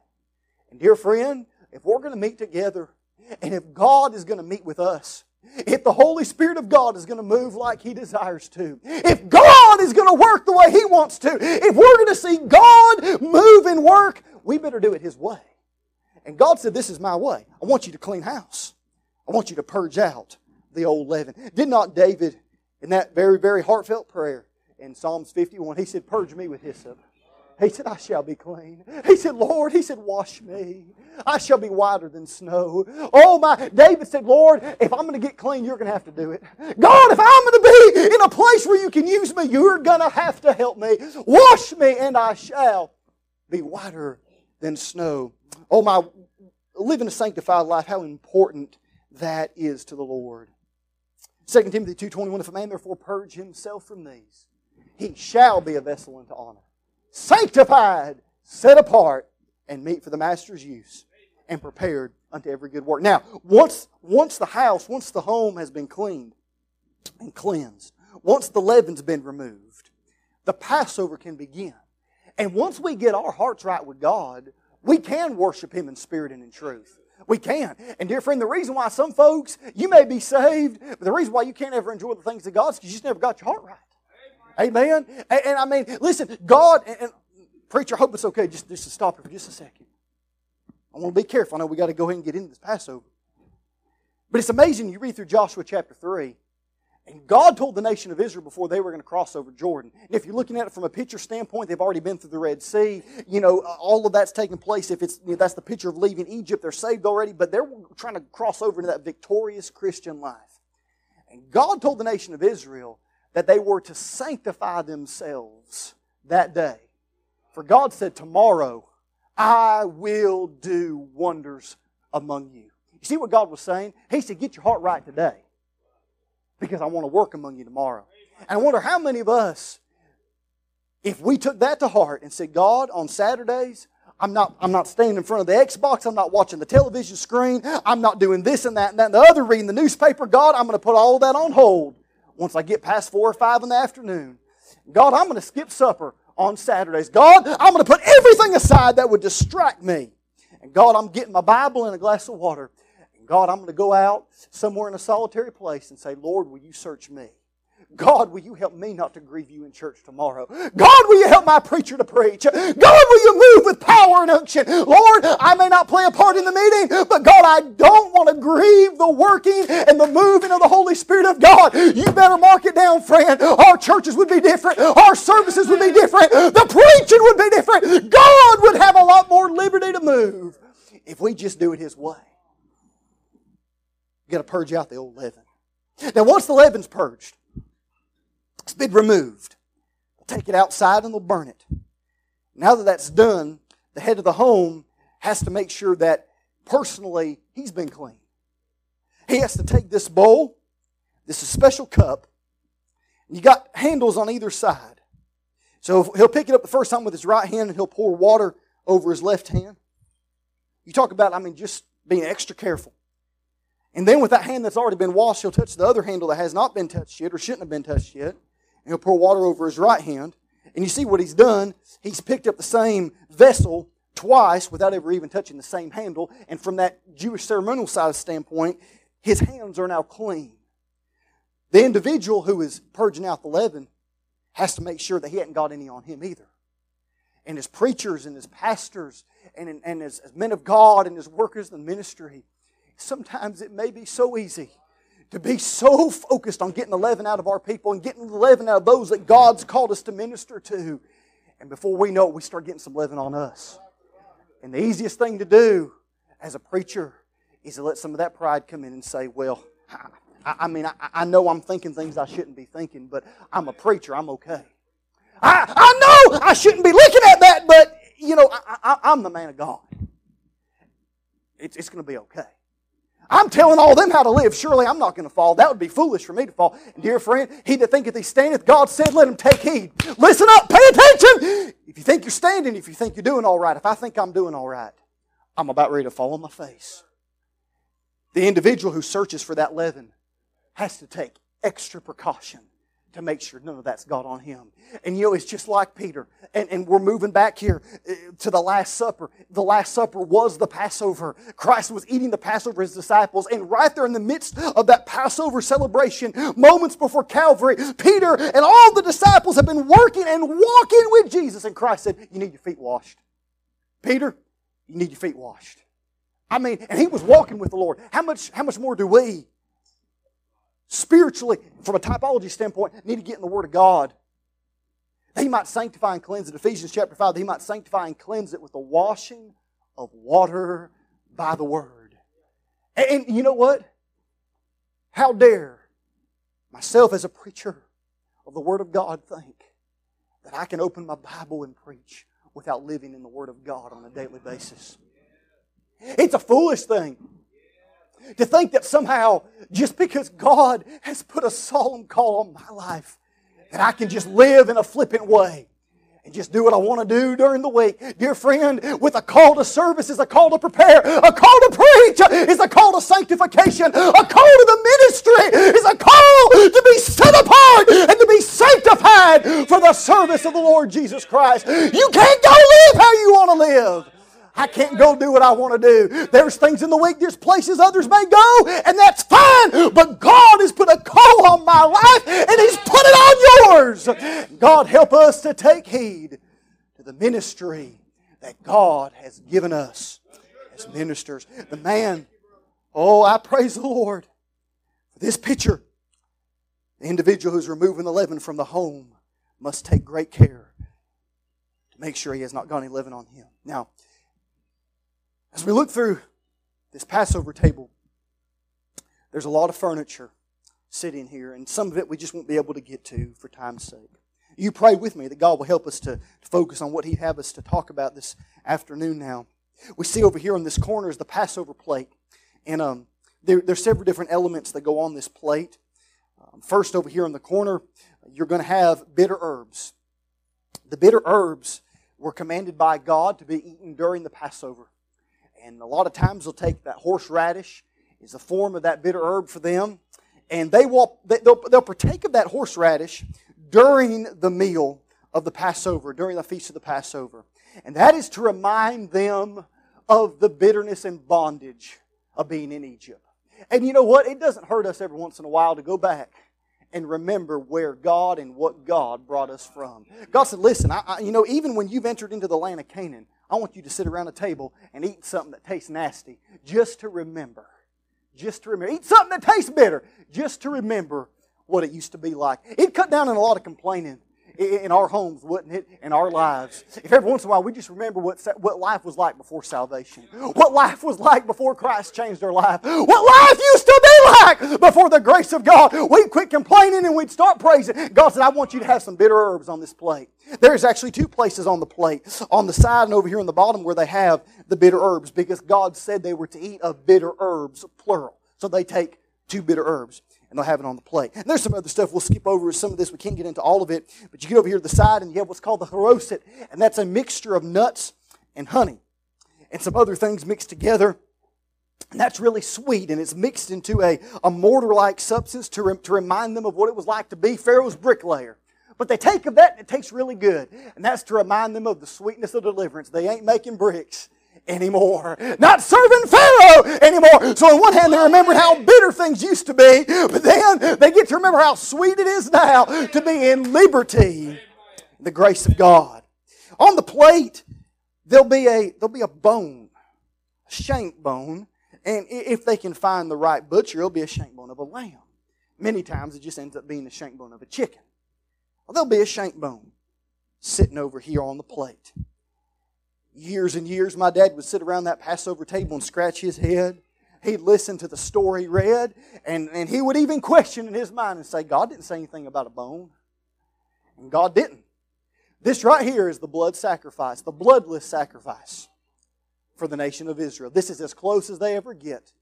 And dear friend, if we're going to meet together and if God is going to meet with us, if the Holy Spirit of God is going to move like He desires to, if God is going to work the way He wants to, if we're going to see God move and work, we better do it His way. And God said, This is my way. I want you to clean house. I want you to purge out the old leaven. Did not David, in that very, very heartfelt prayer in Psalms 51, he said, Purge me with hyssop. He said, I shall be clean. He said, Lord, he said, wash me. I shall be whiter than snow. Oh my, David said, Lord, if I'm going to get clean, you're going to have to do it. God, if I'm going to be in a place where you can use me, you're going to have to help me. Wash me and I shall be whiter than snow. Oh my, living a sanctified life, how important that is to the Lord. 2 Timothy 2.21, if a man therefore purge himself from these, he shall be a vessel unto honor sanctified, set apart, and meet for the master's use, and prepared unto every good work. Now, once, once the house, once the home has been cleaned and cleansed, once the leaven's been removed, the Passover can begin. And once we get our hearts right with God, we can worship Him in spirit and in truth. We can. And dear friend, the reason why some folks, you may be saved, but the reason why you can't ever enjoy the things of God is because you just never got your heart right. Amen. And, and I mean, listen, God, and, and, preacher, I hope it's okay just, just to stop for just a second. I want to be careful. I know we got to go ahead and get into this Passover. But it's amazing you read through Joshua chapter 3, and God told the nation of Israel before they were going to cross over Jordan. And if you're looking at it from a picture standpoint, they've already been through the Red Sea. You know, all of that's taking place. If it's you know, that's the picture of leaving Egypt, they're saved already, but they're trying to cross over into that victorious Christian life. And God told the nation of Israel that they were to sanctify themselves that day. For God said, Tomorrow I will do wonders among you. You see what God was saying? He said, Get your heart right today because I want to work among you tomorrow. And I wonder how many of us, if we took that to heart and said, God, on Saturdays, I'm not, I'm not standing in front of the Xbox. I'm not watching the television screen. I'm not doing this and that and that and the other, reading the newspaper. God, I'm going to put all that on hold once I get past four or five in the afternoon. God, I'm going to skip supper on Saturdays. God, I'm going to put everything aside that would distract me. And God, I'm getting my Bible and a glass of water. And God, I'm going to go out somewhere in a solitary place and say, Lord, will you search me? God, will you help me not to grieve you in church tomorrow? God, will you help my preacher to preach? God, will you move with power and unction? Lord, I may not play a part in the meeting, but God, I don't want to grieve the working and the moving of the Holy Spirit of God. You better mark it down, friend. Our churches would be different. Our services would be different. The preaching would be different. God would have a lot more liberty to move if we just do it His way. You got to purge out the old leaven. Now, once the leaven's purged, it's been removed. They'll take it outside and they'll burn it. Now that that's done, the head of the home has to make sure that personally he's been clean. He has to take this bowl, this is a special cup, and you got handles on either side. So he'll pick it up the first time with his right hand and he'll pour water over his left hand. You talk about, I mean, just being extra careful. And then with that hand that's already been washed, he'll touch the other handle that has not been touched yet or shouldn't have been touched yet and he'll pour water over his right hand. And you see what he's done? He's picked up the same vessel twice without ever even touching the same handle. And from that Jewish ceremonial side standpoint, his hands are now clean. The individual who is purging out the leaven has to make sure that he hadn't got any on him either. And as preachers and as pastors and, and as, as men of God and as workers in the ministry, sometimes it may be so easy to be so focused on getting the leaven out of our people and getting the leaven out of those that God's called us to minister to. And before we know it, we start getting some leaven on us. And the easiest thing to do as a preacher is to let some of that pride come in and say, well, I, I mean, I, I, know I'm thinking things I shouldn't be thinking, but I'm a preacher. I'm okay. I, I know I shouldn't be looking at that, but, you know, I, am the man of God. It's, it's going to be okay. I'm telling all them how to live. Surely I'm not going to fall. That would be foolish for me to fall. And dear friend, he that thinketh he standeth, God said, let him take heed. Listen up, pay attention. If you think you're standing, if you think you're doing all right, if I think I'm doing all right, I'm about ready to fall on my face. The individual who searches for that leaven has to take extra precaution to make sure none of that's got on him. And you know, it's just like Peter. And, and we're moving back here uh, to the Last Supper. The Last Supper was the Passover. Christ was eating the Passover with his disciples. And right there in the midst of that Passover celebration, moments before Calvary, Peter and all the disciples have been working and walking with Jesus. And Christ said, You need your feet washed. Peter, you need your feet washed. I mean, and he was walking with the Lord. How much, how much more do we? Spiritually, from a typology standpoint, need to get in the Word of God. He might sanctify and cleanse it. Ephesians chapter 5, he might sanctify and cleanse it with the washing of water by the Word. And, and you know what? How dare myself as a preacher of the Word of God think that I can open my Bible and preach without living in the Word of God on a daily basis? It's a foolish thing. To think that somehow, just because God has put a solemn call on my life, that I can just live in a flippant way and just do what I want to do during the week. Dear friend, with a call to service is a call to prepare, a call to preach is a call to sanctification, a call to the ministry is a call to be set apart and to be sanctified for the service of the Lord Jesus Christ. You can't go live how you want to live. I can't go do what I want to do. There's things in the week, there's places others may go, and that's fine. But God has put a call on my life, and He's put it on yours. God, help us to take heed to the ministry that God has given us as ministers. The man, oh, I praise the Lord for this picture. The individual who's removing the leaven from the home must take great care to make sure he has not got any leaven on him. Now, as we look through this Passover table, there's a lot of furniture sitting here, and some of it we just won't be able to get to for time's sake. You pray with me that God will help us to, focus on what He'd have us to talk about this afternoon now. We see over here on this corner is the Passover plate, and um, there, there's several different elements that go on this plate. Um, first, over here in the corner, you're going to have bitter herbs. The bitter herbs were commanded by God to be eaten during the Passover. And a lot of times they'll take that horseradish is a form of that bitter herb for them. And they will, they'll, they'll partake of that horseradish during the meal of the Passover, during the feast of the Passover. And that is to remind them of the bitterness and bondage of being in Egypt. And you know what? It doesn't hurt us every once in a while to go back and remember where God and what God brought us from. God said, listen, I, I, you know, even when you've entered into the land of Canaan, I want you to sit around a table and eat something that tastes nasty just to remember. Just to remember. Eat something that tastes bitter just to remember what it used to be like. It cut down on a lot of complaining in our homes, wouldn't it? In our lives. If every once in a while we just remember what, what life was like before salvation, what life was like before Christ changed our life, what life used to be like before the grace of God, we'd quit complaining and we'd start praising. God said, I want you to have some bitter herbs on this plate. There's actually two places on the plate, on the side and over here on the bottom, where they have the bitter herbs because God said they were to eat of bitter herbs, plural. So they take two bitter herbs and they'll have it on the plate. And there's some other stuff we'll skip over some of this. We can't get into all of it. But you get over here to the side and you have what's called the haroset, and that's a mixture of nuts and honey and some other things mixed together. And that's really sweet, and it's mixed into a, a mortar like substance to, re, to remind them of what it was like to be Pharaoh's bricklayer. But they take of that and it tastes really good. And that's to remind them of the sweetness of deliverance. They ain't making bricks anymore. Not serving Pharaoh anymore. So on one hand, they remember how bitter things used to be, but then they get to remember how sweet it is now to be in liberty, the grace of God. On the plate, there'll be a there'll be a bone, a shank bone, and if they can find the right butcher, it'll be a shank bone of a lamb. Many times it just ends up being the shank bone of a chicken. Well, there'll be a shank bone sitting over here on the plate years and years, my dad would sit around that Passover table and scratch his head. He'd listen to the story read, and, and he would even question in his mind and say, God didn't say anything about a bone. And God didn't. This right here is the blood sacrifice, the bloodless sacrifice for the nation of Israel. This is as close as they ever get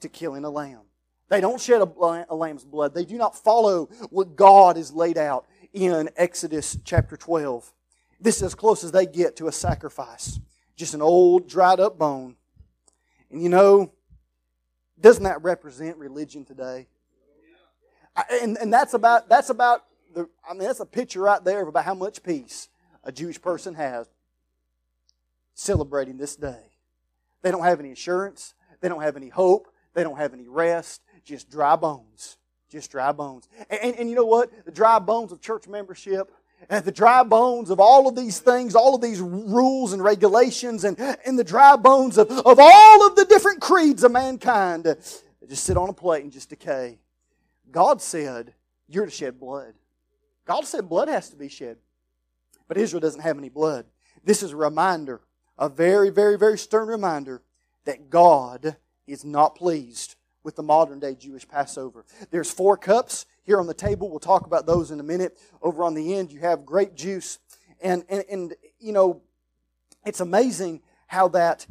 to killing a lamb. They don't shed a, lamb's blood. They do not follow what God has laid out in Exodus chapter 12. This is as close as they get to a sacrifice. Just an old, dried up bone. And you know, doesn't that represent religion today? And, and that's about, that's about the, I mean, that's a picture right there of about how much peace a Jewish person has celebrating this day. They don't have any assurance. They don't have any hope. They don't have any rest just dry bones. Just dry bones. And, and, and, you know what? The dry bones of church membership, and the dry bones of all of these things, all of these rules and regulations, and, and the dry bones of, of all of the different creeds of mankind just sit on a plate and just decay. God said, You're to shed blood. God said blood has to be shed. But Israel doesn't have any blood. This is a reminder, a very, very, very stern reminder that God is not pleased with the modern day Jewish Passover. There's four cups here on the table. We'll talk about those in a minute. Over on the end, you have grape juice. And, and, and you know, it's amazing how that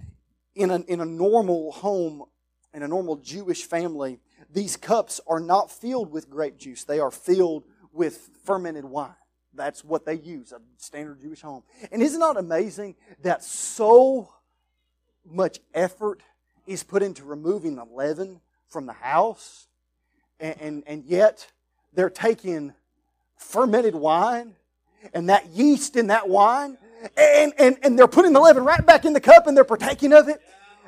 in a, in a normal home, in a normal Jewish family, these cups are not filled with grape juice. They are filled with fermented wine. That's what they use, a standard Jewish home. And isn't it amazing that so much effort is put into removing the leaven from the house, and, and, and yet they're taking fermented wine and that yeast in that wine, and, and, and they're putting the leaven right back in the cup and they're partaking of it.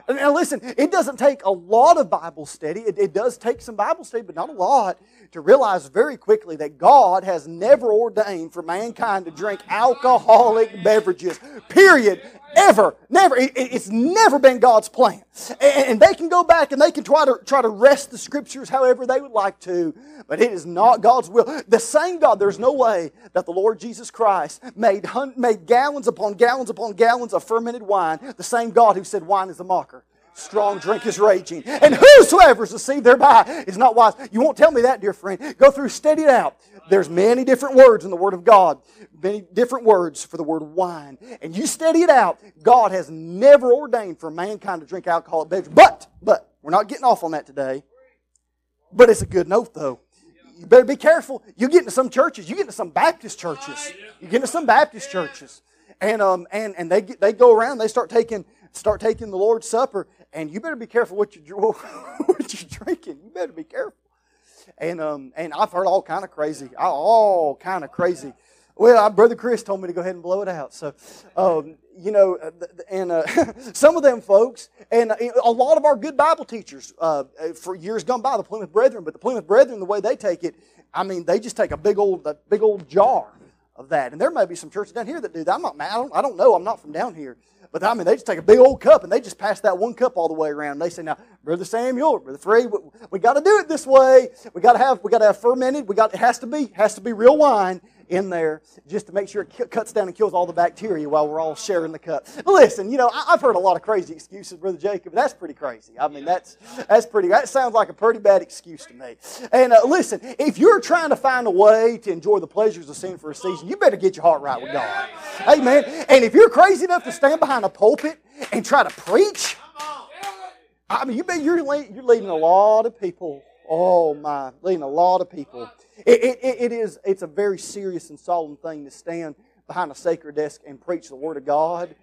Now, listen, it doesn't take a lot of Bible study. It, it, does take some Bible study, but not a lot, to realize very quickly that God has never ordained for mankind to drink alcoholic beverages, period, ever, never. It, it's never been God's plan. And, and they can go back and they can try to, try to wrest the scriptures however they would like to, but it is not God's will. The same God, there's no way that the Lord Jesus Christ made, made gallons upon gallons upon gallons of fermented wine, the same God who said wine is a mocker strong drink is raging. And whosoever is deceived thereby is not wise. You won't tell me that, dear friend. Go through, study it out. There's many different words in the Word of God, many different words for the word wine. And you study it out. God has never ordained for mankind to drink alcoholic beverages. But, but, we're not getting off on that today. But it's a good note, though. You better be careful. You get into some churches. You get into some Baptist churches. You get into some Baptist churches, and um and and they get, they go around. They start taking start taking the Lord's Supper, and you better be careful what you (laughs) what you're drinking. You better be careful. And um and I've heard all kind of crazy, all kind of crazy. Well, brother Chris told me to go ahead and blow it out. So, um, you know, uh, and uh, (laughs) some of them folks, and uh, a lot of our good Bible teachers uh, for years gone by, the Plymouth Brethren, but the Plymouth Brethren, the way they take it, I mean, they just take a big old, a big old jar of that. And there may be some churches down here that do that. I'm not, I don't, I don't know. I'm not from down here. But I mean, they just take a big old cup and they just pass that one cup all the way around. And they say, "Now, Brother Samuel, Brother Fried, we, we got to do it this way. We got to have we got to have fermented. We got it has to be has to be real wine in there just to make sure it cuts down and kills all the bacteria while we're all sharing the cup. But listen, you know, I, have heard a lot of crazy excuses, Brother Jacob. That's pretty crazy. I mean, that's that's pretty. That sounds like a pretty bad excuse to me. And uh, listen, if you're trying to find a way to enjoy the pleasures of sin for a season, you better get your heart right with God. Amen. And if you're crazy enough to stand behind a pulpit and try to preach, I mean, you bet you're you're leading a lot of people. Oh my, leading a lot of people it, it, it is, it's a very serious and solemn thing to stand behind a sacred desk and preach the Word of God.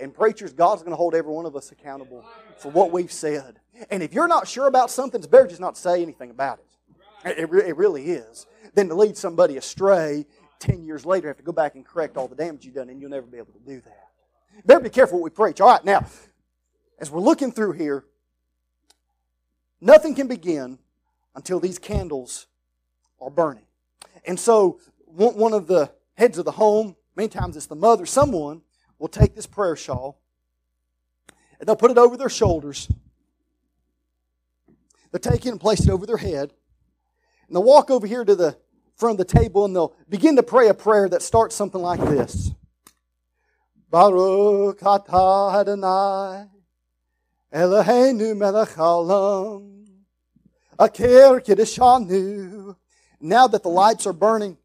And preachers, God's going to hold every one of us accountable for what we've said. And if you're not sure about something, it's better just not say anything about it. It, it really is. Than to lead somebody astray 10 years later, have to go back and correct all the damage you've done, and you'll never be able to do that. Better be careful what we preach. All right, now, as we're looking through here, nothing can begin until these candles are burning. And so, one of the heads of the home, many times it's the mother, someone will take this prayer shawl and they'll put it over their shoulders. They'll take it and place it over their head. And they'll walk over here to the front of the table and they'll begin to pray a prayer that starts something like this Baruch atah Adonai Eloheinu melech haolam Now that the lights are burning,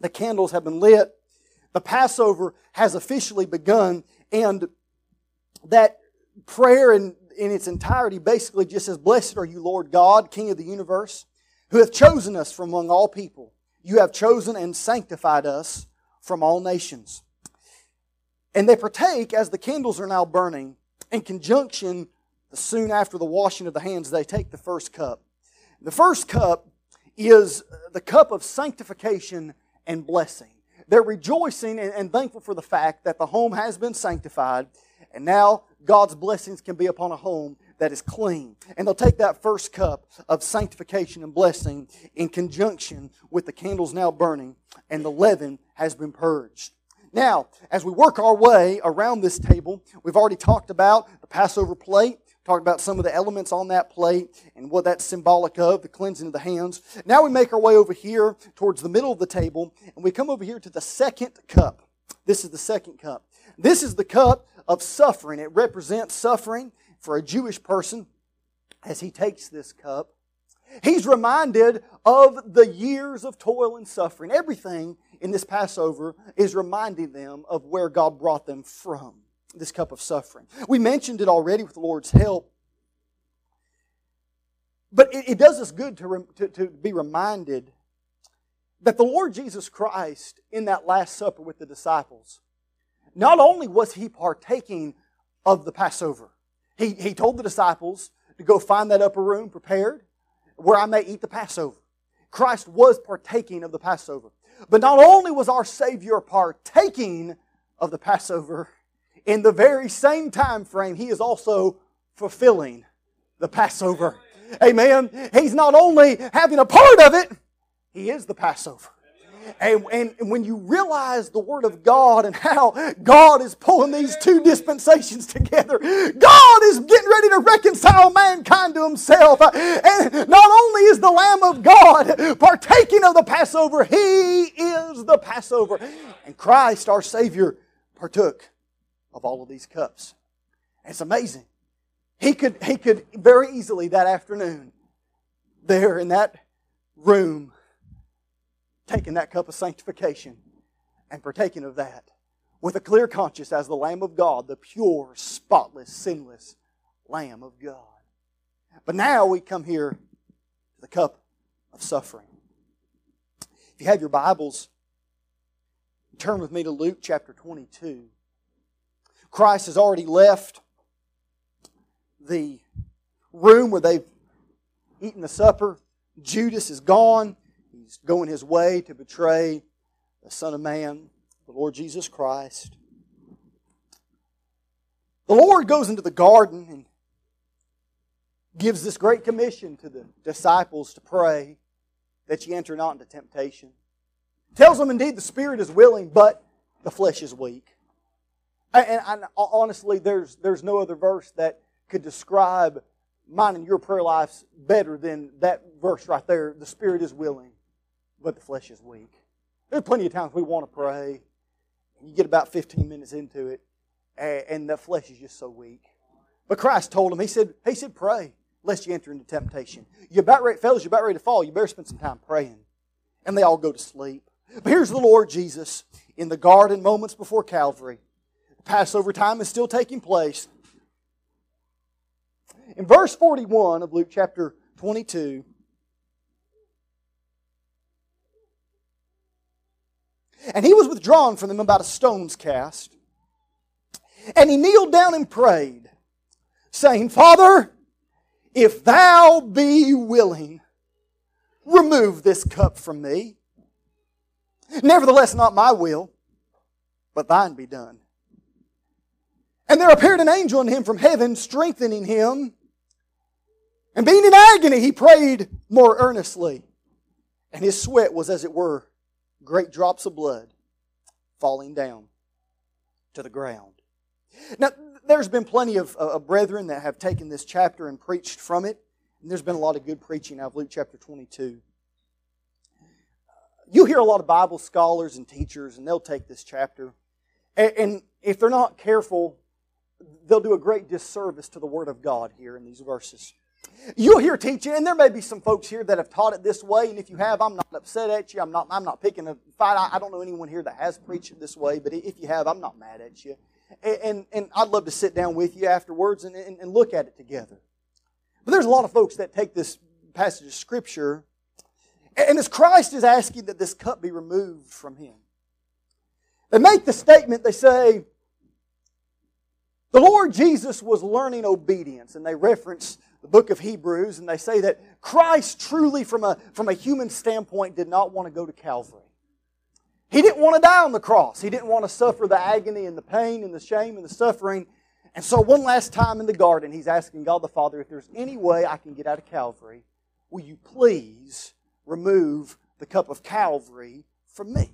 the candles have been lit, the Passover has officially begun, and that prayer and in its entirety basically just says, Blessed are you, Lord God, King of the universe, who hath chosen us from among all people. You have chosen and sanctified us from all nations. And they partake, as the candles are now burning, in conjunction, soon after the washing of the hands, they take the first cup. The first cup is the cup of sanctification and blessing. They're rejoicing and, thankful for the fact that the home has been sanctified, and now God's blessings can be upon a home that is clean. And they'll take that first cup of sanctification and blessing in conjunction with the candles now burning, and the leaven has been purged. Now, as we work our way around this table, we've already talked about the Passover plate, talked about some of the elements on that plate and what that's symbolic of, the cleansing of the hands. Now we make our way over here towards the middle of the table, and we come over here to the second cup. This is the second cup. This is the cup of suffering. It represents suffering for a Jewish person as he takes this cup. He's reminded of the years of toil and suffering. Everything in this Passover is reminding them of where God brought them from, this cup of suffering. We mentioned it already with the Lord's help. But it, it does us good to, to, to be reminded that the Lord Jesus Christ, in that Last Supper with the disciples, not only was he partaking of the Passover, he, he told the disciples to go find that upper room prepared where I may eat the Passover. Christ was partaking of the Passover. But not only was our Savior partaking of the Passover, in the very same time frame, He is also fulfilling the Passover. Amen. He's not only having a part of it, He is the Passover. And, and, when you realize the Word of God and how God is pulling these two dispensations together, God is getting ready to reconcile mankind to Himself. And not only is the Lamb of God partaking of the Passover, He is the Passover. And Christ, our Savior, partook of all of these cups. It's amazing. He could, he could very easily that afternoon, there in that room, taking that cup of sanctification and partaking of that with a clear conscience as the Lamb of God, the pure, spotless, sinless Lamb of God. But now we come here to the cup of suffering. If you have your Bibles, turn with me to Luke chapter 22. Christ has already left the room where they've eaten the supper. Judas is gone. He's going his way to betray the Son of Man, the Lord Jesus Christ. The Lord goes into the garden and gives this great commission to the disciples to pray that ye enter not into temptation. Tells them indeed the spirit is willing, but the flesh is weak. And, and, honestly, there's, there's no other verse that could describe mine and your prayer lives better than that verse right there. The spirit is willing, but the flesh is weak. There's plenty of times we want to pray. You get about 15 minutes into it, and the flesh is just so weak. But Christ told him, He said, He said, pray, lest you enter into temptation. You're about ready, fellas, you're about ready to fall. You better spend some time praying. And they all go to sleep. But here's the Lord Jesus in the garden moments before Calvary. Passover time is still taking place. In verse 41 of Luke chapter 22, And he was withdrawn from them about a stone's cast. And he kneeled down and prayed, saying, Father, if thou be willing, remove this cup from me. Nevertheless, not my will, but thine be done. And there appeared an angel unto him from heaven, strengthening him. And being in agony, he prayed more earnestly. And his sweat was, as it were, great drops of blood falling down to the ground. Now, there's been plenty of uh, brethren that have taken this chapter and preached from it, and there's been a lot of good preaching out of Luke chapter 22. You hear a lot of Bible scholars and teachers, and they'll take this chapter, and, and if they're not careful, they'll do a great disservice to the Word of God here in these verses. You'll hear teaching, and there may be some folks here that have taught it this way, and if you have, I'm not upset at you. I'm not, I'm not picking a fight. I, I don't know anyone here that has preached it this way, but if you have, I'm not mad at you. and, and I'd love to sit down with you afterwards and, and, and look at it together. But there's a lot of folks that take this passage of Scripture, and as Christ is asking that this cup be removed from him, they make the statement, they say, the Lord Jesus was learning obedience, and they reference the book of Hebrews, and they say that Christ truly, from a, from a human standpoint, did not want to go to Calvary. He didn't want to die on the cross. He didn't want to suffer the agony and the pain and the shame and the suffering. And so, one last time in the garden, he's asking God the Father, if there's any way I can get out of Calvary, will you please remove the cup of Calvary from me?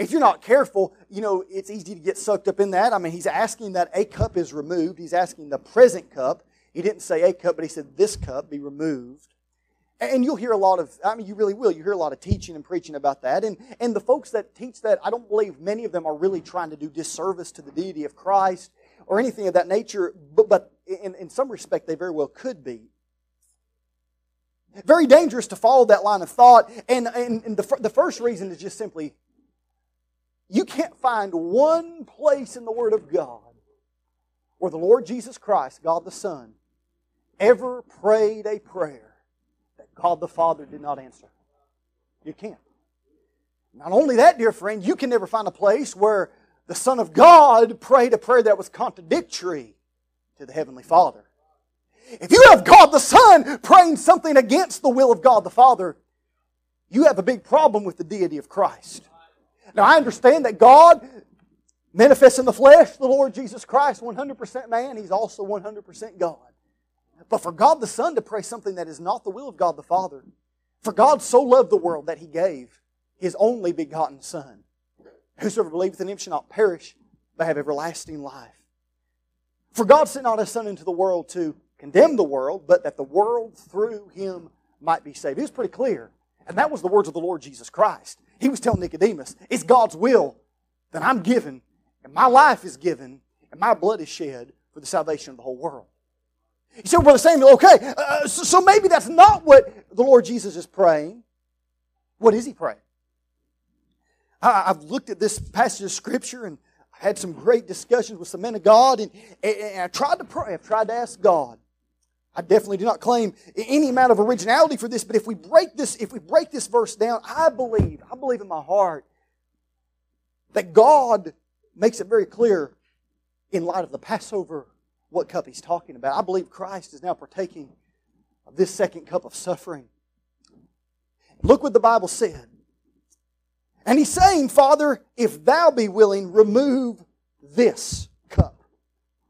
If you're not careful, you know, it's easy to get sucked up in that. I mean, he's asking that a cup is removed. He's asking the present cup. He didn't say a cup, but he said this cup be removed. And you'll hear a lot of, I mean, you really will. You hear a lot of teaching and preaching about that. And, and the folks that teach that, I don't believe many of them are really trying to do disservice to the deity of Christ or anything of that nature, but, but in, in some respect, they very well could be. Very dangerous to follow that line of thought. And, and, and the, the first reason is just simply you can't find one place in the Word of God where the Lord Jesus Christ, God the Son, ever prayed a prayer that God the Father did not answer. You can't. Not only that, dear friend, you can never find a place where the Son of God prayed a prayer that was contradictory to the Heavenly Father. If you have God the Son praying something against the will of God the Father, you have a big problem with the deity of Christ. Now, I understand that God manifests in the flesh, the Lord Jesus Christ, 100% man, He's also 100% God. But for God the Son to pray something that is not the will of God the Father, for God so loved the world that He gave His only begotten Son. Whosoever believeth in Him shall not perish, but have everlasting life. For God sent not His Son into the world to condemn the world, but that the world through Him might be saved. It was pretty clear. And that was the words of the Lord Jesus Christ. He was telling Nicodemus, it's God's will that I'm given, and my life is given, and my blood is shed for the salvation of the whole world. You say, well, Brother Samuel, okay, uh, so, so maybe that's not what the Lord Jesus is praying. What is he praying? I, I've looked at this passage of Scripture and had some great discussions with some men of God, and, and I tried to pray. I've tried to ask God. I definitely do not claim any amount of originality for this, but if we break this, if we break this verse down, I believe, I believe in my heart that God makes it very clear in light of the Passover what cup he's talking about. I believe Christ is now partaking of this second cup of suffering. Look what the Bible said. And he's saying, Father, if thou be willing, remove this cup.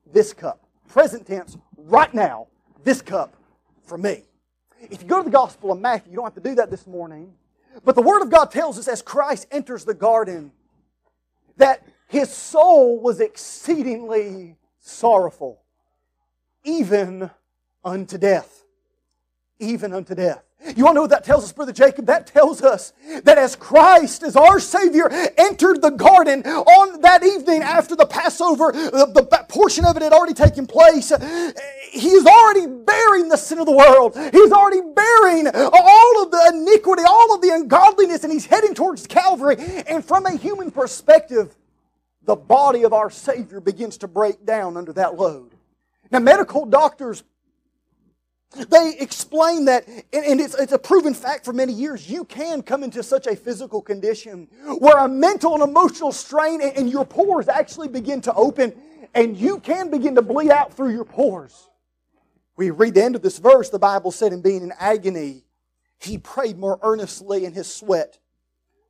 This cup. Present tense, right now, this cup from me. If you go to the Gospel of Matthew, you don't have to do that this morning. But the Word of God tells us as Christ enters the garden that his soul was exceedingly sorrowful, even unto death. Even unto death. You want to know what that tells us, Brother Jacob? That tells us that as Christ, as our Savior, entered the garden on that evening after the Passover, the, the portion of it had already taken place, He is already bearing the sin of the world. He's already bearing all of the iniquity, all of the ungodliness, and He's heading towards Calvary. And from a human perspective, the body of our Savior begins to break down under that load. Now, medical doctors they explain that, and it's, it's a proven fact for many years, you can come into such a physical condition where a mental and emotional strain and your pores actually begin to open and you can begin to bleed out through your pores. We read the end of this verse, the Bible said, in being in agony, he prayed more earnestly, and his sweat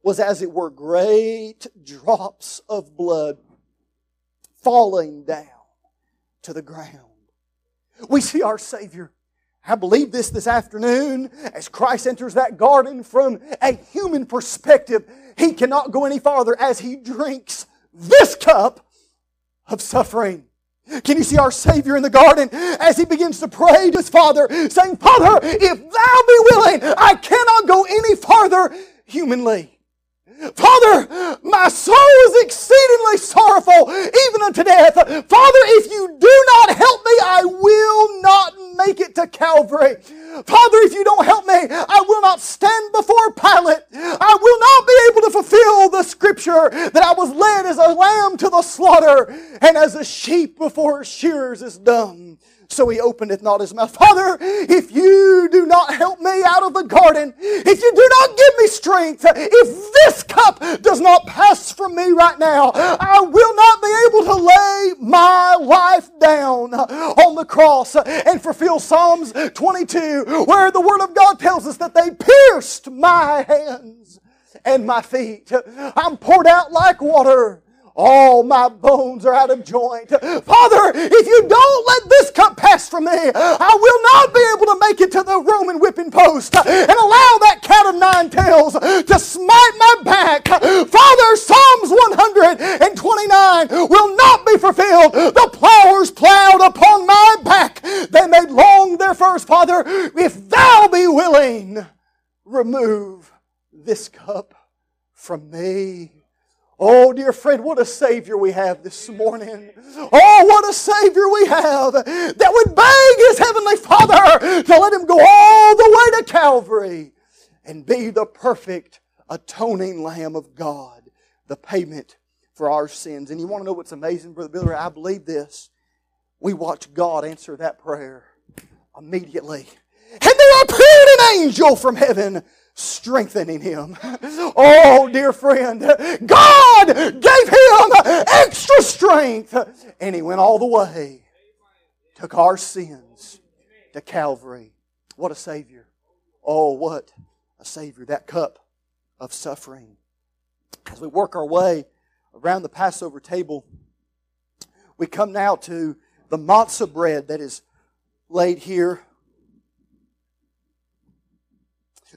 was as it were great drops of blood falling down to the ground. We see our Savior I believe this this afternoon as Christ enters that garden from a human perspective. He cannot go any farther as he drinks this cup of suffering. Can you see our Savior in the garden as he begins to pray to his Father, saying, Father, if thou be willing, I cannot go any farther humanly. Father, my soul is exceedingly sorrowful, even unto death. Father, if you do not help me, I will not make it to Calvary. Father, if you don't help me, I will not stand before Pilate. I will not be able to fulfill the scripture that I was led as a lamb to the slaughter, and as a sheep before her shearers is dumb so he openeth not his mouth. Father, if you do not help me out of the garden, if you do not give me strength, if this cup does not pass from me right now, I will not be able to lay my life down on the cross and fulfill Psalms 22, where the Word of God tells us that they pierced my hands and my feet. I'm poured out like water. All my bones are out of joint. Father, if you don't let this cup pass from me, I will not be able to make it to the Roman whipping post and allow that cat of nine tails to smite my back. Father, Psalms 129 will not be fulfilled. The plowers plowed upon my back. They made long their first. Father, if thou be willing, remove this cup from me. Oh, dear friend, what a Savior we have this morning. Oh, what a Savior we have that would beg His Heavenly Father to let Him go all the way to Calvary and be the perfect atoning Lamb of God, the payment for our sins. And you want to know what's amazing, Brother Billy? I believe this. We watch God answer that prayer immediately. And there appeared an angel from heaven strengthening him. Oh, dear friend, God gave him extra strength, and he went all the way, took our sins to Calvary. What a Savior! Oh, what a Savior! That cup of suffering. As we work our way around the Passover table, we come now to the matzah bread that is laid here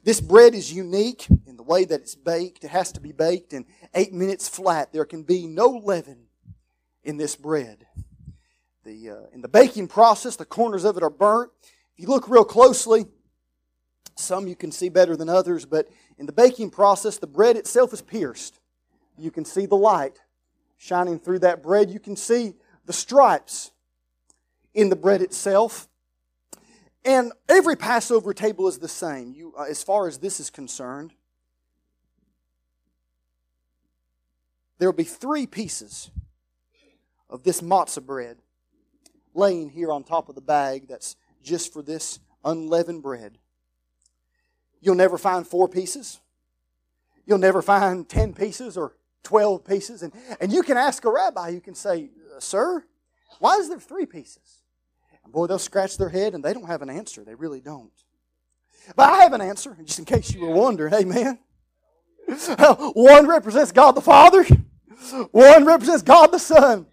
This bread is unique in the way that it's baked. It has to be baked in eight minutes flat. There can be no leaven in this bread. The, uh, in the baking process, the corners of it are burnt. If you look real closely, some you can see better than others, but in the baking process, the bread itself is pierced. You can see the light shining through that bread. You can see the stripes in the bread itself. And every Passover table is the same, you, uh, as far as this is concerned. There will be three pieces of this matzah bread laying here on top of the bag that's just for this unleavened bread. You'll never find four pieces. You'll never find 10 pieces or 12 pieces. And, and you can ask a rabbi, you can say, Sir, why is there three pieces? Boy, they'll scratch their head and they don't have an answer. They really don't. But I have an answer, just in case you were wondering. Amen. (laughs) One represents God the Father, one represents God the Son,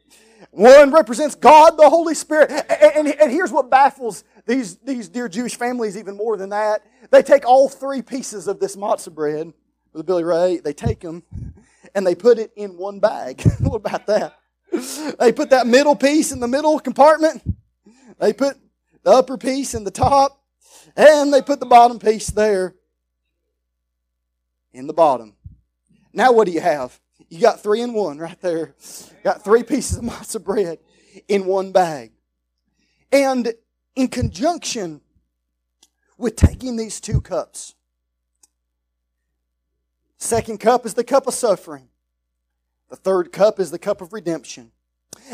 one represents God the Holy Spirit. And, and, and here's what baffles these, these dear Jewish families even more than that. They take all three pieces of this matzah bread with Billy Ray, they take them and they put it in one bag. (laughs) what about that? They put that middle piece in the middle compartment they put the upper piece in the top, and they put the bottom piece there in the bottom. Now, what do you have? You got three in one right there. Got three pieces of (laughs) matzah bread in one bag. And in conjunction with taking these two cups, second cup is the cup of suffering. The third cup is the cup of redemption.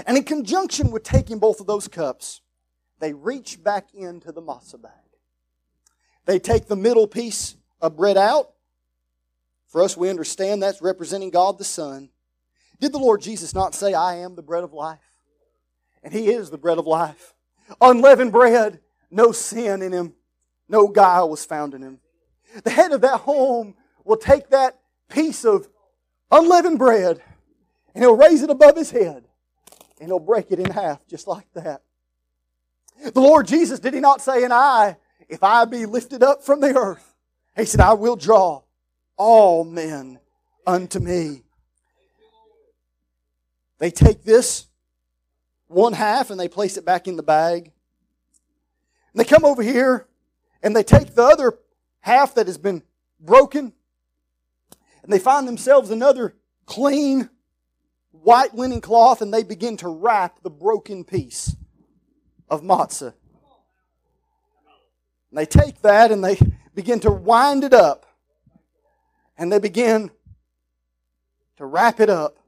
And in conjunction with taking both of those cups, they reach back into the matzah bag. They take the middle piece of bread out. For us, we understand that's representing God the Son. Did the Lord Jesus not say, I am the bread of life? And He is the bread of life. Unleavened bread, no sin in Him, no guile was found in Him. The head of that home will take that piece of unleavened bread and he'll raise it above his head and he'll break it in half just like that. The Lord Jesus, did he not say, And I, if I be lifted up from the earth, he said, I will draw all men unto me. They take this one half and they place it back in the bag. And they come over here and they take the other half that has been broken and they find themselves another clean white linen cloth and they begin to wrap the broken piece of matzah. And they take that and they begin to wind it up. And they begin to wrap it up.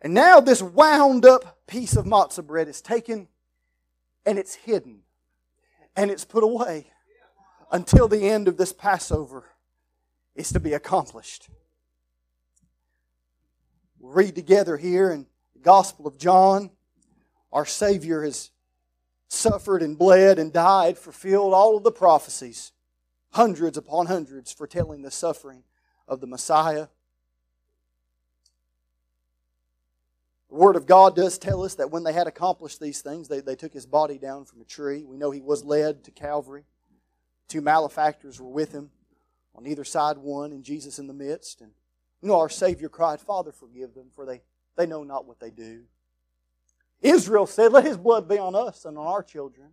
And now this wound up piece of matzah bread is taken and it's hidden and it's put away until the end of this Passover is to be accomplished. We'll read together here in the Gospel of John. Our Savior has suffered and bled and died, fulfilled all of the prophecies, hundreds upon hundreds, foretelling the suffering of the Messiah. The Word of God does tell us that when they had accomplished these things, they, they took his body down from a tree. We know he was led to Calvary. Two malefactors were with him, on either side one, and Jesus in the midst. And you know, our Savior cried, Father, forgive them, for they, they know not what they do. Israel said, Let his blood be on us and on our children.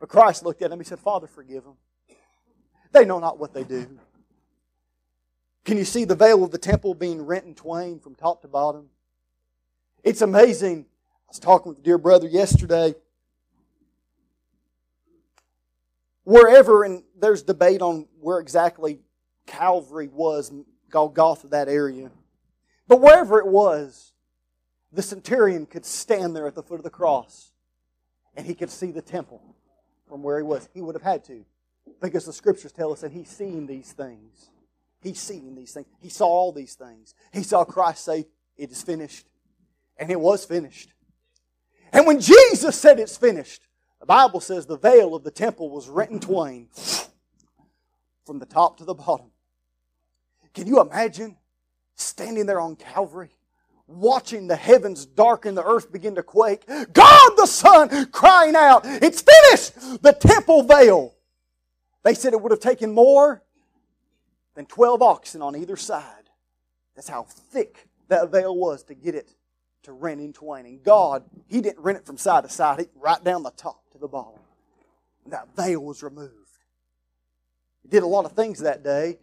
But Christ looked at him, he said, Father, forgive them. They know not what they do. Can you see the veil of the temple being rent in twain from top to bottom? It's amazing. I was talking with a dear brother yesterday. Wherever, and there's debate on where exactly Calvary was, Golgotha, that area. But wherever it was, the centurion could stand there at the foot of the cross and he could see the temple from where he was. He would have had to because the scriptures tell us that he's seen these things. He's seen these things. He saw all these things. He saw Christ say, It is finished. And it was finished. And when Jesus said it's finished, the Bible says the veil of the temple was rent in twain from the top to the bottom. Can you imagine standing there on Calvary? Watching the heavens darken, the earth begin to quake. God the Son crying out, It's finished! The temple veil. They said it would have taken more than 12 oxen on either side. That's how thick that veil was to get it to rent in twain. And God, He didn't rent it from side to side, He right down the top to the bottom. And that veil was removed. He did a lot of things that day.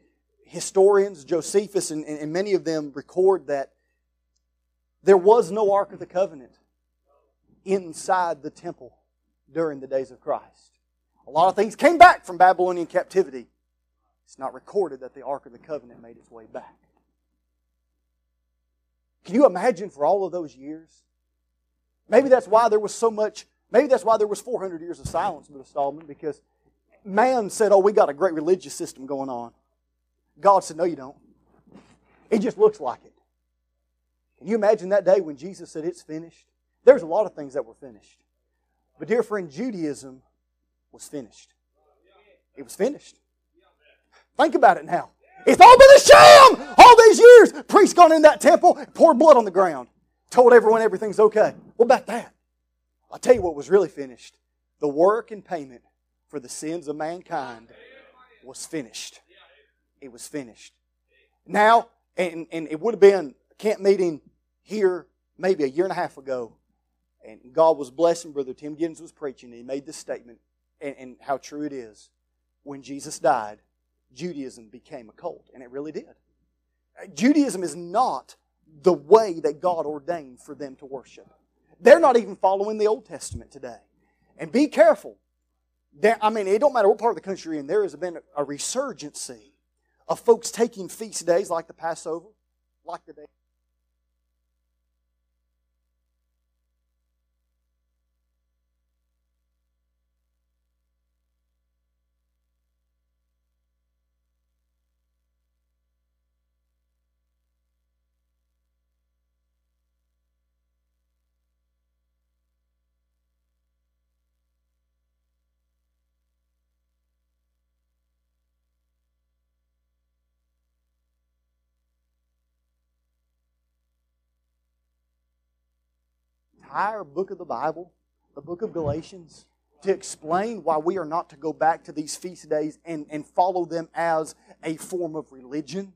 Historians, Josephus, and, and many of them record that there was no Ark of the Covenant inside the temple during the days of Christ. A lot of things came back from Babylonian captivity. It's not recorded that the Ark of the Covenant made its way back. Can you imagine for all of those years? Maybe that's why there was so much, maybe that's why there was 400 years of silence, Brother Stallman, because man said, oh, we got a great religious system going on. God said, no, you don't. It just looks like it. Can you imagine that day when Jesus said, It's finished? There's a lot of things that were finished. But, dear friend, Judaism was finished. It was finished. Think about it now. It's all been a sham all these years. Priest gone in that temple, poured blood on the ground, told everyone everything's okay. What about that? I'll tell you what was really finished. The work and payment for the sins of mankind was finished. It was finished. Now, and, and it would have been camp meeting here maybe a year and a half ago, and God was blessing Brother Tim Giddens was preaching, and he made this statement, and, and how true it is. When Jesus died, Judaism became a cult, and it really did. Judaism is not the way that God ordained for them to worship. They're not even following the Old Testament today. And be careful. There, I mean, it don't matter what part of the country you're in, there has been a resurgency of folks taking feast days like the Passover, like the day entire book of the Bible, the book of Galatians, to explain why we are not to go back to these feast days and, and follow them as a form of religion.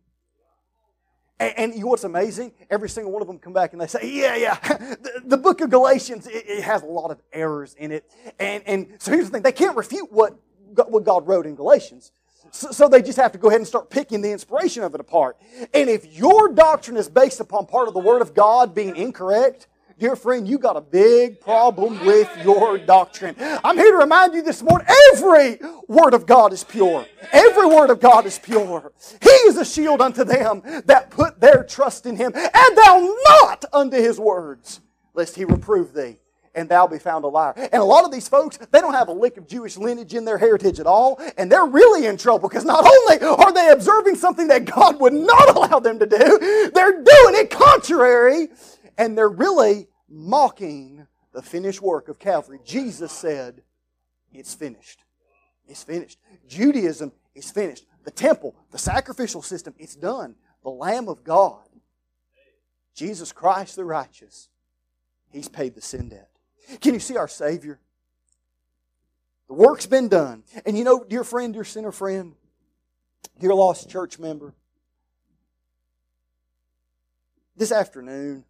And, and you know what's amazing? Every single one of them come back and they say, yeah, yeah, (laughs) the, the book of Galatians, it, it, has a lot of errors in it. And, and so here's the thing, they can't refute what, what God wrote in Galatians. So, so they just have to go ahead and start picking the inspiration of it apart. And if your doctrine is based upon part of the Word of God being incorrect, dear friend, you got a big problem with your doctrine. I'm here to remind you this morning every word of God is pure. Every word of God is pure. He is a shield unto them that put their trust in him. Add thou not unto his words, lest he reprove thee and thou be found a liar. And a lot of these folks, they don't have a lick of Jewish lineage in their heritage at all, and they're really in trouble because not only are they observing something that God would not (laughs) allow them to do, they're doing it contrary, and they're really mocking the finished work of Calvary. Jesus said, It's finished. It's finished. Judaism is finished. The temple, the sacrificial system, it's done. The Lamb of God, Jesus Christ the righteous, He's paid the sin debt. Can you see our Savior? The work's been done. And you know, dear friend, dear sinner friend, dear lost church member, this afternoon,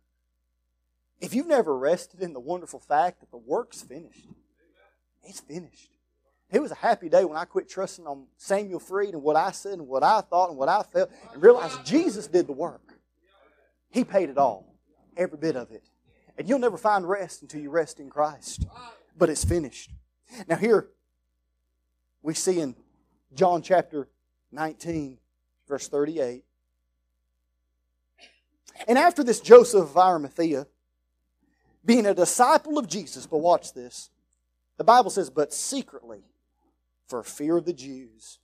if you've never rested in the wonderful fact that the work's finished, it's finished. It was a happy day when I quit trusting on Samuel Fried and what I said and what I thought and what I felt and realized Jesus did the work. He paid it all, every bit of it. And you'll never find rest until you rest in Christ. But it's finished. Now, here we see in John chapter 19, verse 38. And after this, Joseph of Arimathea, being a disciple of Jesus, but watch this. The Bible says, but secretly, for fear of the Jews,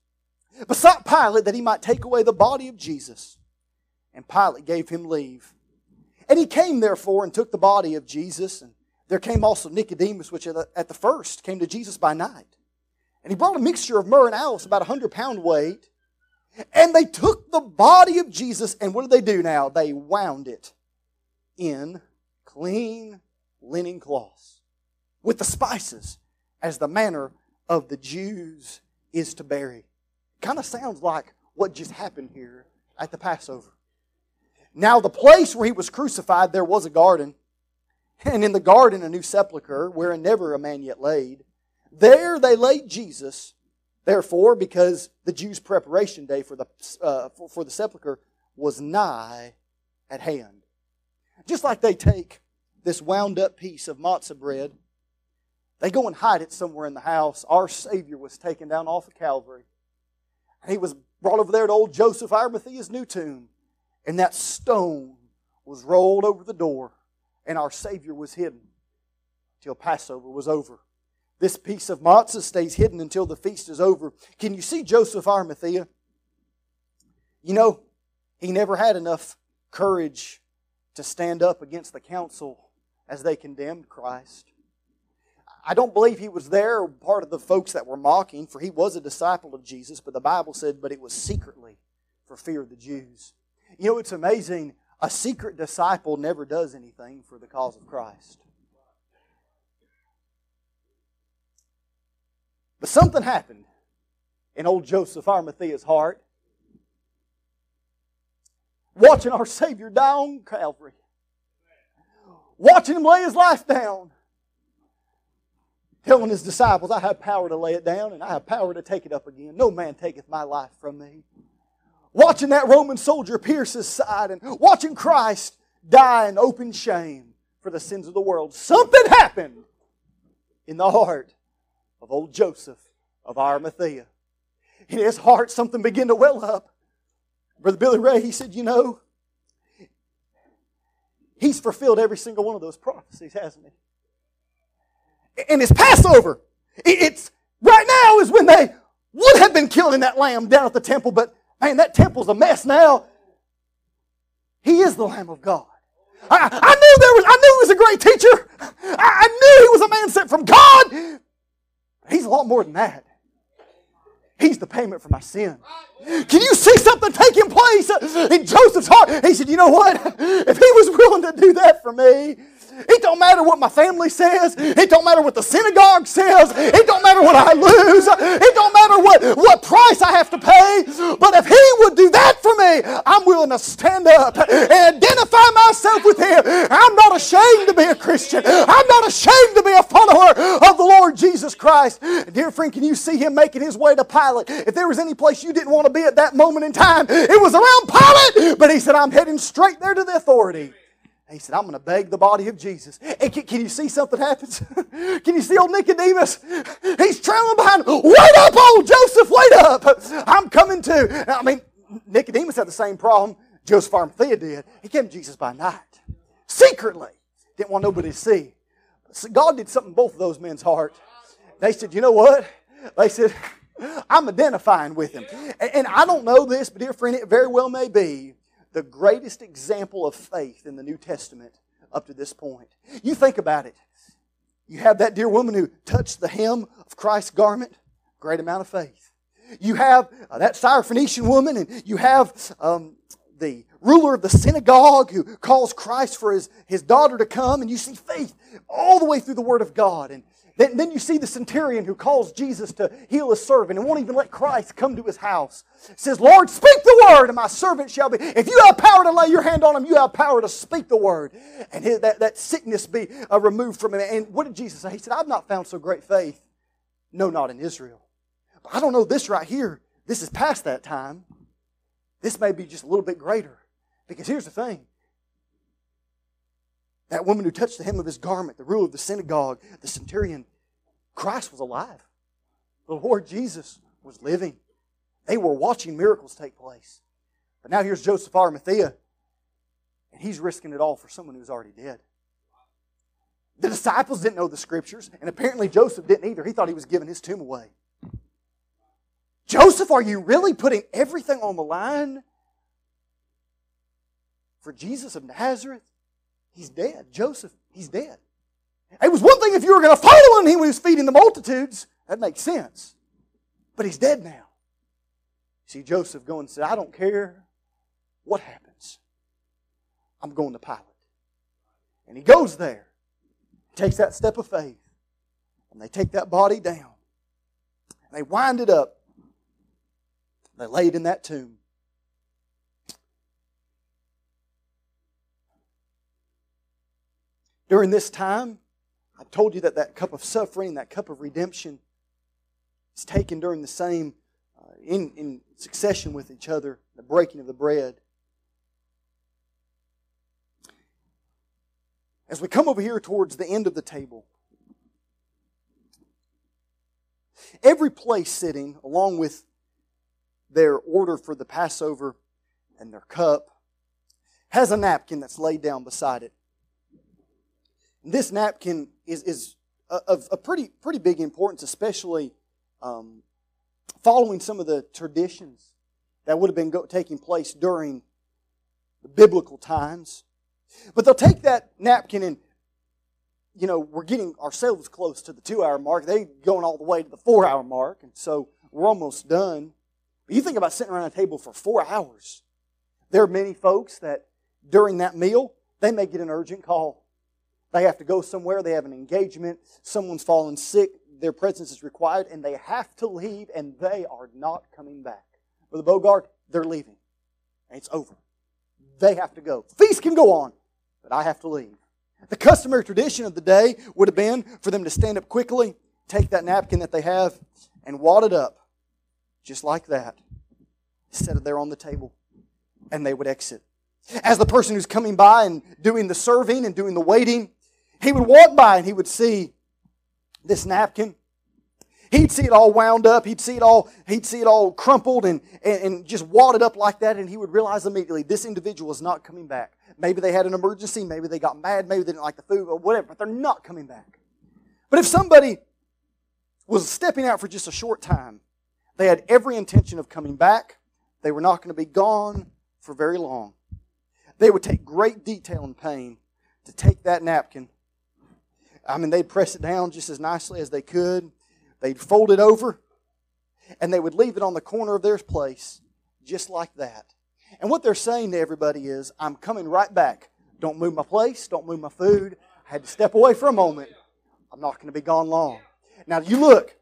besought Pilate that he might take away the body of Jesus. And Pilate gave him leave. And he came, therefore, and took the body of Jesus. And there came also Nicodemus, which at the first came to Jesus by night. And he brought a mixture of myrrh and aloes, about a hundred pound weight. And they took the body of Jesus, and what did they do now? They wound it in clean linen cloths with the spices, as the manner of the Jews is to bury. Kind of sounds like what just happened here at the Passover. Now, the place where he was crucified, there was a garden, and in the garden a new sepulchre, wherein never a man yet laid. There they laid Jesus, therefore, because the Jews' preparation day for the, uh, for, for the sepulchre was nigh at hand. Just like they take this wound up piece of matzah bread, they go and hide it somewhere in the house. Our Savior was taken down off of Calvary. And he was brought over there to old Joseph Arimathea's new tomb. And that stone was rolled over the door, and our Savior was hidden till Passover was over. This piece of matzah stays hidden until the feast is over. Can you see Joseph Arimathea? You know, he never had enough courage to stand up against the council as they condemned Christ. I don't believe he was there, part of the folks that were mocking, for he was a disciple of Jesus, but the Bible said, but it was secretly for fear of the Jews. You know, it's amazing. A secret disciple never does anything for the cause of Christ. But something happened in old Joseph Arimathea's heart. Watching our Savior die on Calvary. Watching him lay his life down. Telling his disciples, I have power to lay it down and I have power to take it up again. No man taketh my life from me watching that Roman soldier pierce his side and watching Christ die in open shame for the sins of the world. Something happened in the heart of old Joseph of Arimathea. In his heart, something began to well up. Brother Billy Ray, he said, You know, he's fulfilled every single one of those prophecies, hasn't he? And it's Passover. It's right now is when they would have been killing that lamb down at the temple, but Man, that temple's a mess now. He is the Lamb of God. I, I knew there was, I knew he was a great teacher. I, I knew he was a man sent from God. He's a lot more than that. He's the payment for my sin. Can you see something taking place in Joseph's heart? He said, You know what? If he was willing to do that for me, it don't matter what my family says. It don't matter what the synagogue says. It don't matter what I lose. It don't matter what, what price I have to pay. But if he would do that for me, I'm willing to stand up and identify myself with him. I'm not ashamed to be a Christian. I'm not ashamed to be a follower of the Lord Jesus Christ. Dear friend, can you see him making his way to Pilate? If there was any place you didn't want to be at that moment in time, it was around Pilate. But he said, I'm heading straight there to the authority. He said, I'm going to beg the body of Jesus. And can, can you see something happens? (laughs) can you see old Nicodemus? He's trailing behind. Wait up, old Joseph, wait up. (laughs) I'm coming too. I mean, Nicodemus had the same problem Joseph Arimathea did. He came to Jesus by night, secretly. Didn't want nobody to see. God did something in both of those men's heart. They said, you know what? They said, (laughs) I'm identifying with him. And, and I don't know this, but dear friend, it very well may be the greatest example of faith in the New Testament up to this point. You think about it. You have that dear woman who touched the hem of Christ's garment, great amount of faith. You have uh, that Syrophoenician woman, and you have um, the ruler of the synagogue who calls Christ for his, his daughter to come, and you see faith all the way through the Word of God. And then, then you see the centurion who calls Jesus to heal his servant and won't even let Christ come to his house. Says, Lord, speak the word, and my servant shall be. If you have power to lay your hand on him, you have power to speak the word. And his, that, that sickness be uh, removed from him. And what did Jesus say? He said, I've not found so great faith. No, not in Israel. But I don't know this right here. This is past that time. This may be just a little bit greater. Because here's the thing that woman who touched the hem of his garment, the ruler of the synagogue, the centurion, Christ was alive. The Lord Jesus was living. They were watching miracles take place. But now here's Joseph Arimathea, and he's risking it all for someone who's already dead. The disciples didn't know the scriptures, and apparently Joseph didn't either. He thought he was giving his tomb away. Joseph, are you really putting everything on the line for Jesus of Nazareth? He's dead. Joseph, he's dead. It was one thing if you were going to follow him when he was feeding the multitudes. That makes sense. But he's dead now. See Joseph going and said, I don't care what happens. I'm going to Pilate. And he goes there, takes that step of faith, and they take that body down. And they wind it up. They lay it in that tomb. During this time, I told you that that cup of suffering, that cup of redemption, is taken during the same, uh, in, in succession with each other, the breaking of the bread. As we come over here towards the end of the table, every place sitting, along with their order for the Passover and their cup, has a napkin that's laid down beside it. This napkin is, is of a pretty, pretty big importance, especially um, following some of the traditions that would have been go- taking place during the biblical times. But they'll take that napkin and, you know, we're getting ourselves close to the two hour mark. They're going all the way to the four hour mark, and so we're almost done. But you think about sitting around a table for four hours. There are many folks that during that meal, they may get an urgent call. They have to go somewhere, they have an engagement, someone's fallen sick, their presence is required, and they have to leave, and they are not coming back. Brother Bogart, they're leaving. And it's over. They have to go. Feast can go on, but I have to leave. The customary tradition of the day would have been for them to stand up quickly, take that napkin that they have, and wad it up, just like that, set it there on the table, and they would exit. As the person who's coming by and doing the serving and doing the waiting, he would walk by and he would see this napkin. He'd see it all wound up. He'd see it all, he'd see it all crumpled and, and, and just wadded up like that, and he would realize immediately this individual is not coming back. Maybe they had an emergency, maybe they got mad, maybe they didn't like the food, or whatever, but they're not coming back. But if somebody was stepping out for just a short time, they had every intention of coming back. They were not going to be gone for very long. They would take great detail and pain to take that napkin I mean, they'd press it down just as nicely as they could. They'd fold it over, and they would leave it on the corner of their place, just like that. And what they're saying to everybody is, I'm coming right back. Don't move my place, don't move my food. I had to step away for a moment. I'm not going to be gone long. Now, you look,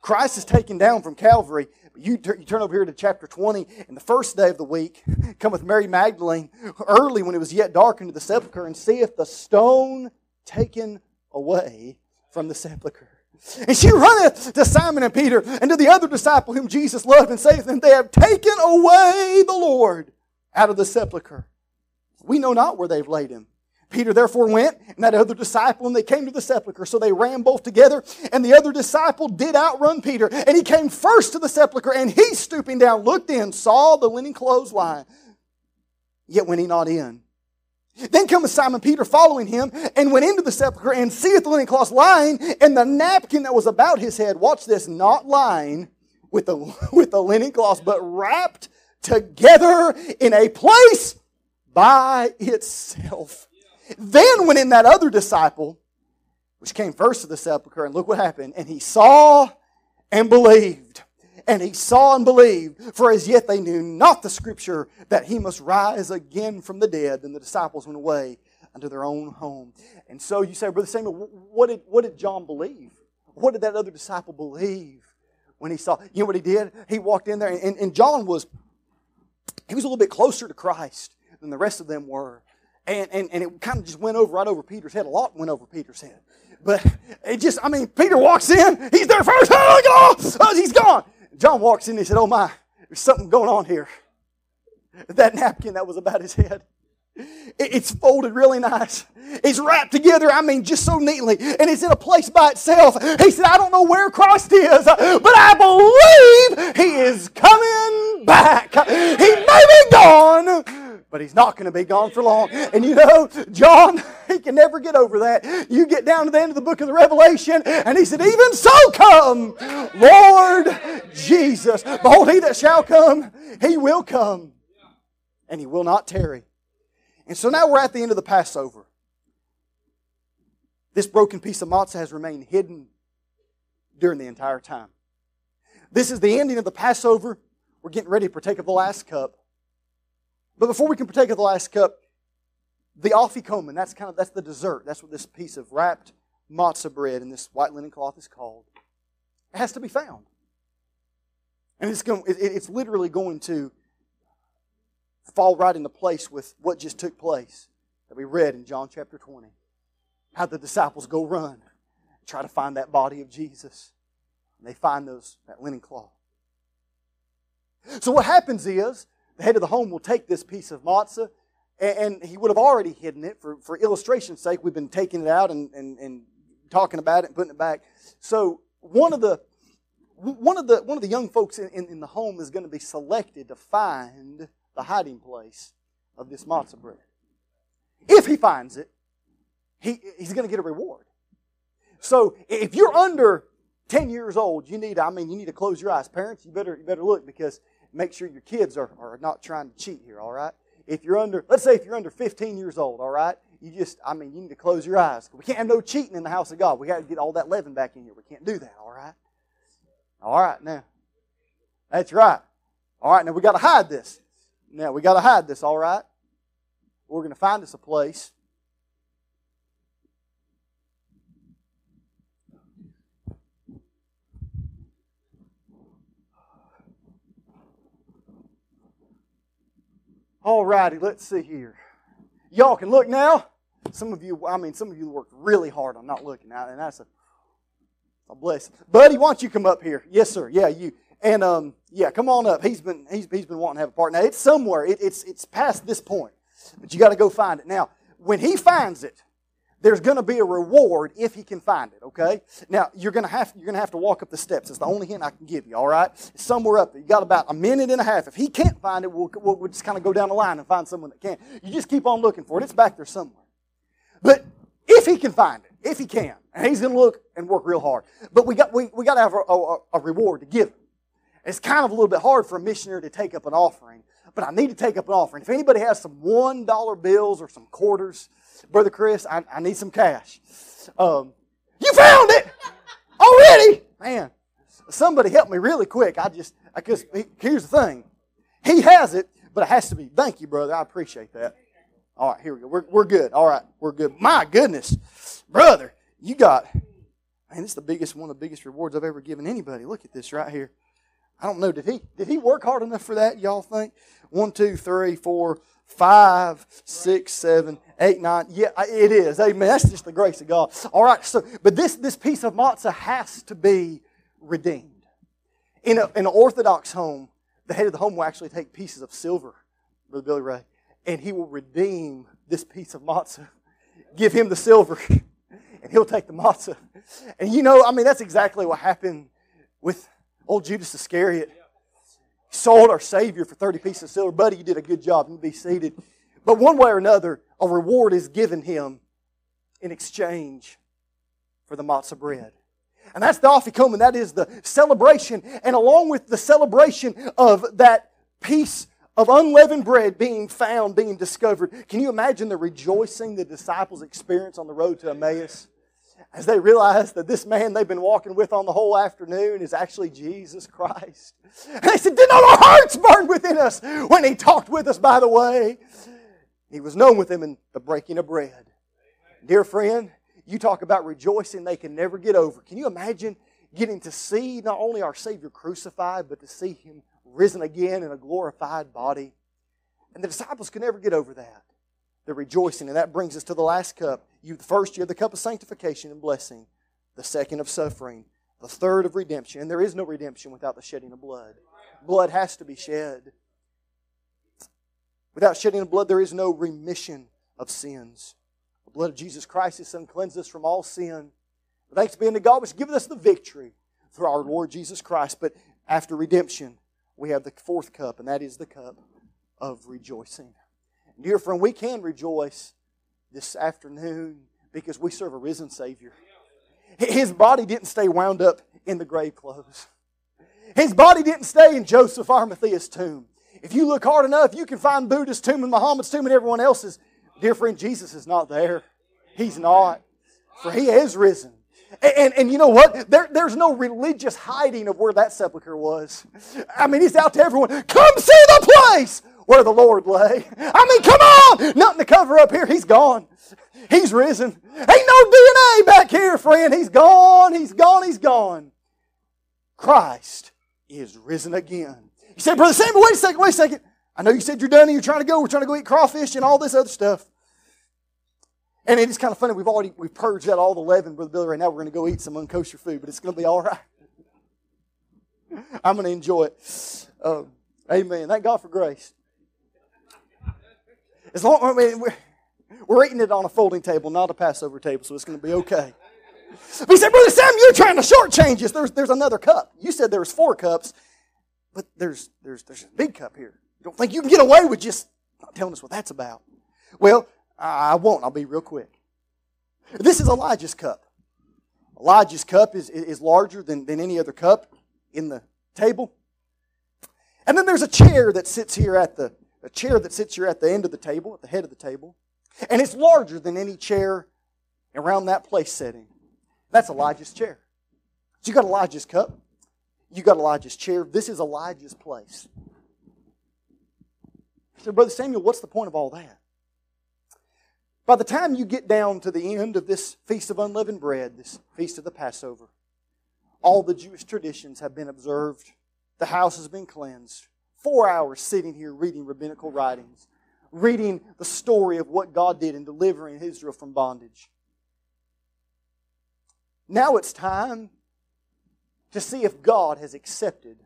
Christ is taken down from Calvary. You, you turn over here to chapter 20, and the first day of the week, (laughs) come with Mary Magdalene early when it was yet dark into the sepulchre and seeth the stone taken away from the sepulchre. And she runneth to Simon and Peter and to the other disciple whom Jesus loved and saith, And they have taken away the Lord out of the sepulchre. We know not where they've laid him. Peter therefore went, and that other disciple, and they came to the sepulchre. So they ran both together, and the other disciple did outrun Peter. And he came first to the sepulchre, and he, stooping down, looked in, saw the linen clothes lying. Yet went he not in. Then cometh Simon Peter following him, and went into the sepulchre, and seeth the linen cloths lying, and the napkin that was about his head, watch this, not lying with the, (laughs) with the linen cloth, but wrapped together in a place by itself. Then went in that other disciple, which came first to the sepulchre, and look what happened. And he saw and believed. And he saw and believed, for as yet they knew not the scripture that he must rise again from the dead. And the disciples went away unto their own home. And so you say, Brother Samuel, what did, what did John believe? What did that other disciple believe when he saw? You know what he did? He walked in there, and, and John was, he was a little bit closer to Christ than the rest of them were. And, and, and it kind of just went over right over Peter's head. A lot went over Peter's head. But it just, I mean, Peter walks in, he's there first, (laughs) oh, he's gone. John walks in, and he said, Oh my, there's something going on here. That napkin that was about his head. It's folded really nice. It's wrapped together, I mean, just so neatly. And it's in a place by itself. He said, I don't know where Christ is, but I believe he is coming back. He may be gone, but he's not going to be gone for long. And you know, John, (laughs) he can never get over that. You get down to the end of the book of the Revelation, and he said, Even so come, Lord Jesus. Behold, he that shall come, he will come, and he will not tarry. And so now we're at the end of the Passover. This broken piece of matzah has remained hidden during the entire time. This is the ending of the Passover. We're getting ready to partake of the last cup. But before we can partake of the last cup, the afikomen, that's kind of that's the dessert. That's what this piece of wrapped matzah bread in this white linen cloth is called. It has to be found. And it's, going, it's literally going to fall right into place with what just took place that we read in John chapter 20. How the disciples go run, try to find that body of Jesus. And they find those that linen cloth. So what happens is the head of the home will take this piece of matzah, and, he would have already hidden it. For, for illustration's sake, we've been taking it out and, and, and talking about it and putting it back. So one of the one of the one of the young folks in, in, in the home is going to be selected to find the hiding place of this matzah bread. If he finds it, he, he's going to get a reward. So if you're under 10 years old, you need, I mean, you need to close your eyes. Parents, you better, you better look because make sure your kids are, are not trying to cheat here, all right? If you're under, let's say if you're under 15 years old, all right? You just, I mean, you need to close your eyes. We can't have no cheating in the house of God. We got to get all that leaven back in here. We can't do that, all right? All right, now. That's right. All right, now we got to hide this. Now we got to hide this, all right? We're going to find us a place. All righty, let's see here. Y'all can look now. Some of you, I mean, some of you worked really hard on not looking now, and that's a, a blessing. Buddy, why don't you come up here? Yes, sir. Yeah, you. And um, yeah, come on up. He's been he's, he's been wanting to have a part. Now it's somewhere. It, it's it's past this point, but you got to go find it. Now, when he finds it, there's going to be a reward if he can find it. Okay. Now you're going to have you're going to have to walk up the steps. It's the only hint I can give you. All right. Somewhere up there. You got about a minute and a half. If he can't find it, we'll, we'll, we'll just kind of go down the line and find someone that can. You just keep on looking for it. It's back there somewhere. But if he can find it, if he can, and he's going to look and work real hard. But we got we, we got to have a, a, a reward to give him. It's kind of a little bit hard for a missionary to take up an offering, but I need to take up an offering. If anybody has some $1 bills or some quarters, Brother Chris, I, I need some cash. Um, you found it already? Man, somebody help me really quick. I just, just, here's the thing. He has it, but it has to be. Thank you, brother. I appreciate that. All right, here we go. We're, we're good. All right, we're good. My goodness, brother, you got, man, this is the biggest, one of the biggest rewards I've ever given anybody. Look at this right here. I don't know. Did he did he work hard enough for that? Y'all think? One, two, three, four, five, six, seven, eight, nine. Yeah, it is. Amen. That's just the grace of God. All right. So, but this this piece of matzah has to be redeemed. In a, in an Orthodox home, the head of the home will actually take pieces of silver, Brother Billy Ray, and he will redeem this piece of matzah. give him the silver, (laughs) and he'll take the matzah. And you know, I mean, that's exactly what happened with old Judas Iscariot. Sold our Savior for 30 pieces of silver. Buddy, you did a good job. You be seated. But one way or another, a reward is given him in exchange for the matzah bread. And that's the Afikomen. That is the celebration. And along with the celebration of that piece of unleavened bread being found, being discovered, can you imagine the rejoicing the disciples experienced on the road to Emmaus? As they realized that this man they've been walking with on the whole afternoon is actually Jesus Christ. And they said, Did not our hearts burn within us when he talked with us by the way? He was known with them in the breaking of bread. Dear friend, you talk about rejoicing they can never get over. Can you imagine getting to see not only our Savior crucified, but to see Him risen again in a glorified body? And the disciples could never get over that. The rejoicing. And that brings us to the last cup. You, the first, you have the cup of sanctification and blessing. The second of suffering. The third of redemption. And there is no redemption without the shedding of blood. Blood has to be shed. Without shedding of blood, there is no remission of sins. The blood of Jesus Christ, His Son, cleanses us from all sin. Thanks be unto God, which given us the victory through our Lord Jesus Christ. But after redemption, we have the fourth cup, and that is the cup of rejoicing. Dear friend, we can rejoice this afternoon because we serve a risen Savior. His body didn't stay wound up in the grave clothes. His body didn't stay in Joseph Arimathea's tomb. If you look hard enough, you can find Buddha's tomb and Muhammad's tomb and everyone else's. Dear friend, Jesus is not there. He's not. For he is risen. And, and, and, you know what? There, there's no religious hiding of where that sepulchre was. I mean, he's out to everyone. Come see the place where the Lord lay. I mean, come on! Nothing to cover up here. He's gone. He's risen. Ain't no DNA back here, friend. He's gone. He's gone. He's gone. Christ is risen again. You say, Brother Samuel, wait a second, wait a second. I know you said you're done and you're trying to go. We're trying to go eat crawfish and all this other stuff. And it is kind of funny. We've already we've purged out all the leaven, Brother Billy. Right now, we're going to go eat some unkosher food, but it's going to be all right. (laughs) I'm going to enjoy it. Um, amen. Thank God for grace. As long I mean, we're, we're eating it on a folding table, not a Passover table, so it's going to be okay. But he said, Brother Sam, you're trying to shortchange us. There's, there's another cup. You said there was four cups, but there's, there's, there's a big cup here. You don't think you can get away with just not telling us what that's about? Well, I won't. I'll be real quick. This is Elijah's cup. Elijah's cup is, is larger than, than any other cup in the table. And then there's a chair that sits here at the a chair that sits here at the end of the table, at the head of the table. And it's larger than any chair around that place setting. That's Elijah's chair. So you got Elijah's cup. You got Elijah's chair. This is Elijah's place. So, Brother Samuel, what's the point of all that? By the time you get down to the end of this Feast of Unleavened Bread, this Feast of the Passover, all the Jewish traditions have been observed. The house has been cleansed. Four hours sitting here reading rabbinical writings, reading the story of what God did in delivering Israel from bondage. Now it's time to see if God has accepted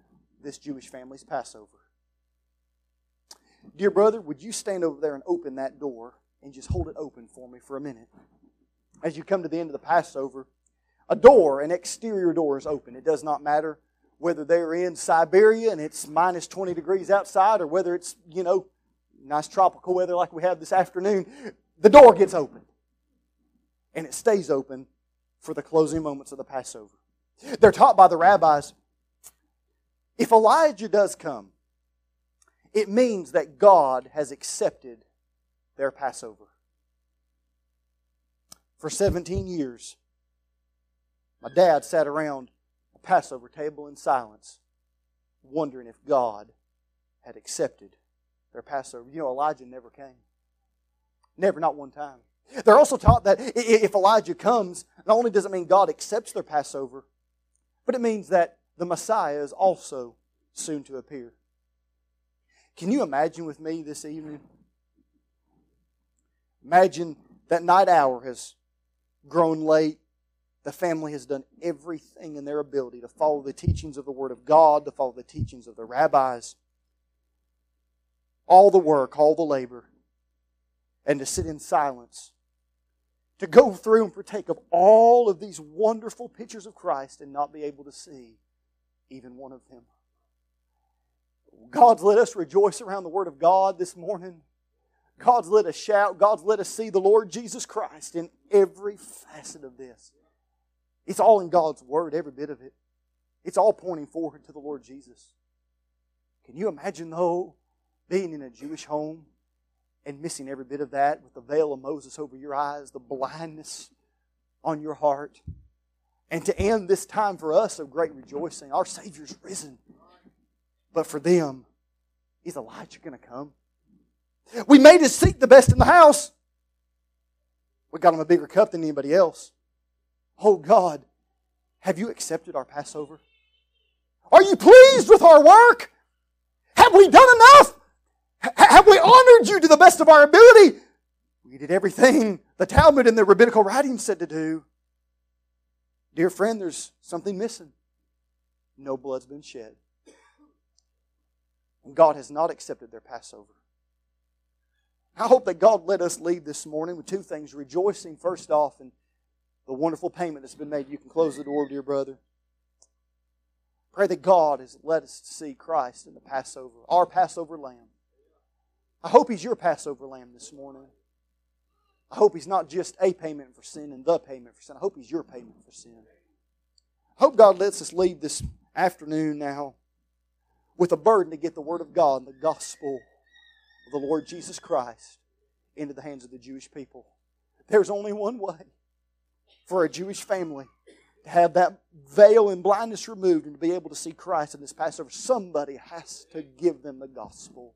this Jewish family's Passover. Dear brother, would you stand over there and open that door and just hold it open for me for a minute? As you come to the end of the Passover, a door, an exterior door is open. It does not matter whether they're in Siberia and it's minus 20 degrees outside or whether it's, you know, nice tropical weather like we have this afternoon. The door gets open. And it stays open for the closing moments of the Passover. They're taught by the rabbis if Elijah does come, it means that God has accepted their Passover. For 17 years, my dad sat around Passover table in silence, wondering if God had accepted their Passover. You know, Elijah never came. Never, not one time. They're also taught that if Elijah comes, not only does it mean God accepts their Passover, but it means that the Messiah is also soon to appear. Can you imagine with me this evening? Imagine that night hour has grown late. The family has done everything in their ability to follow the teachings of the Word of God, to follow the teachings of the rabbis. All the work, all the labor, and to sit in silence to go through and partake of all of these wonderful pictures of Christ and not be able to see even one of them. God's let us rejoice around the Word of God this morning. God's let us shout. God's let us see the Lord Jesus Christ in every facet of this. It's all in God's Word, every bit of it. It's all pointing forward to the Lord Jesus. Can you imagine, though, being in a Jewish home and missing every bit of that with the veil of Moses over your eyes, the blindness on your heart? And to end this time for us of great rejoicing, our Savior's risen. But for them, is Elijah going to come? We made his seat the best in the house. We got him a bigger cup than anybody else. Oh God, have you accepted our Passover? Are you pleased with our work? Have we done enough? H- have we honored you to the best of our ability? We did everything the Talmud and the rabbinical writings said to do. Dear friend, there's something missing. No blood's been shed. And God has not accepted their Passover. I hope that God let us leave this morning with two things rejoicing, first off, in the wonderful payment that's been made. You can close the door, dear brother. Pray that God has led us to see Christ in the Passover, our Passover lamb. I hope He's your Passover lamb this morning. I hope He's not just a payment for sin and the payment for sin. I hope He's your payment for sin. I hope God lets us leave this afternoon now with a burden to get the Word of God and the gospel of the Lord Jesus Christ into the hands of the Jewish people. There's only one way for a Jewish family to have that veil and blindness removed and to be able to see Christ in this Passover. Somebody has to give them the gospel.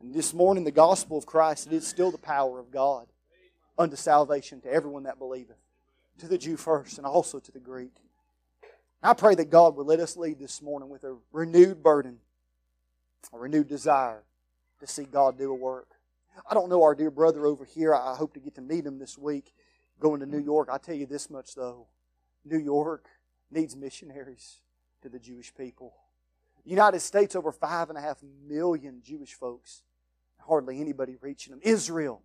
And this morning, the gospel of Christ, it is still the power of God unto salvation to everyone that believeth, to the Jew first and also to the Greek. I pray that God would let us lead this morning with a renewed burden, a renewed desire to see God do a work. I don't know our dear brother over here. I hope to get to meet him this week going to New York. I tell you this much though New York needs missionaries to the Jewish people. United States, over five and a half million Jewish folks. Hardly anybody reaching them. Israel,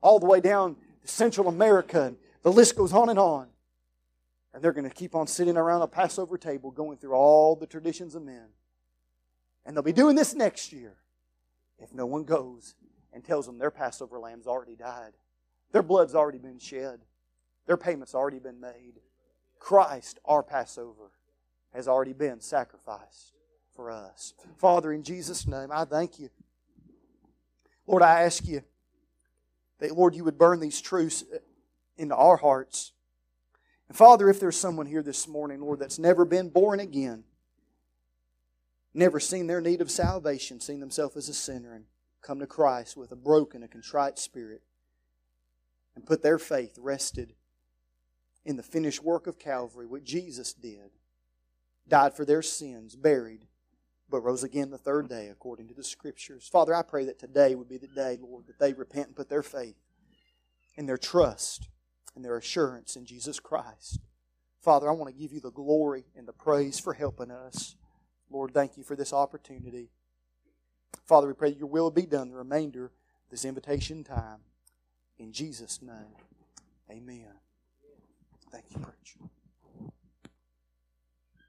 all the way down to Central America, and the list goes on and on. And they're going to keep on sitting around a Passover table going through all the traditions of men. And they'll be doing this next year if no one goes and tells them their Passover lamb's already died. Their blood's already been shed. Their payment's already been made. Christ, our Passover, has already been sacrificed for us. Father, in Jesus' name, I thank you. Lord, I ask you that, Lord, you would burn these truths into our hearts. And Father, if there's someone here this morning, Lord, that's never been born again, never seen their need of salvation, seen themselves as a sinner, and come to Christ with a broken, a contrite spirit, and put their faith rested in the finished work of Calvary, what Jesus did, died for their sins, buried, but rose again the third day according to the Scriptures. Father, I pray that today would be the day, Lord, that they repent and put their faith and their trust and their assurance in Jesus Christ. Father, I want to give you the glory and the praise for helping us. Lord, thank you for this opportunity. Father, we pray that your will be done the remainder of this invitation time. In Jesus' name, amen. Thank you, preacher.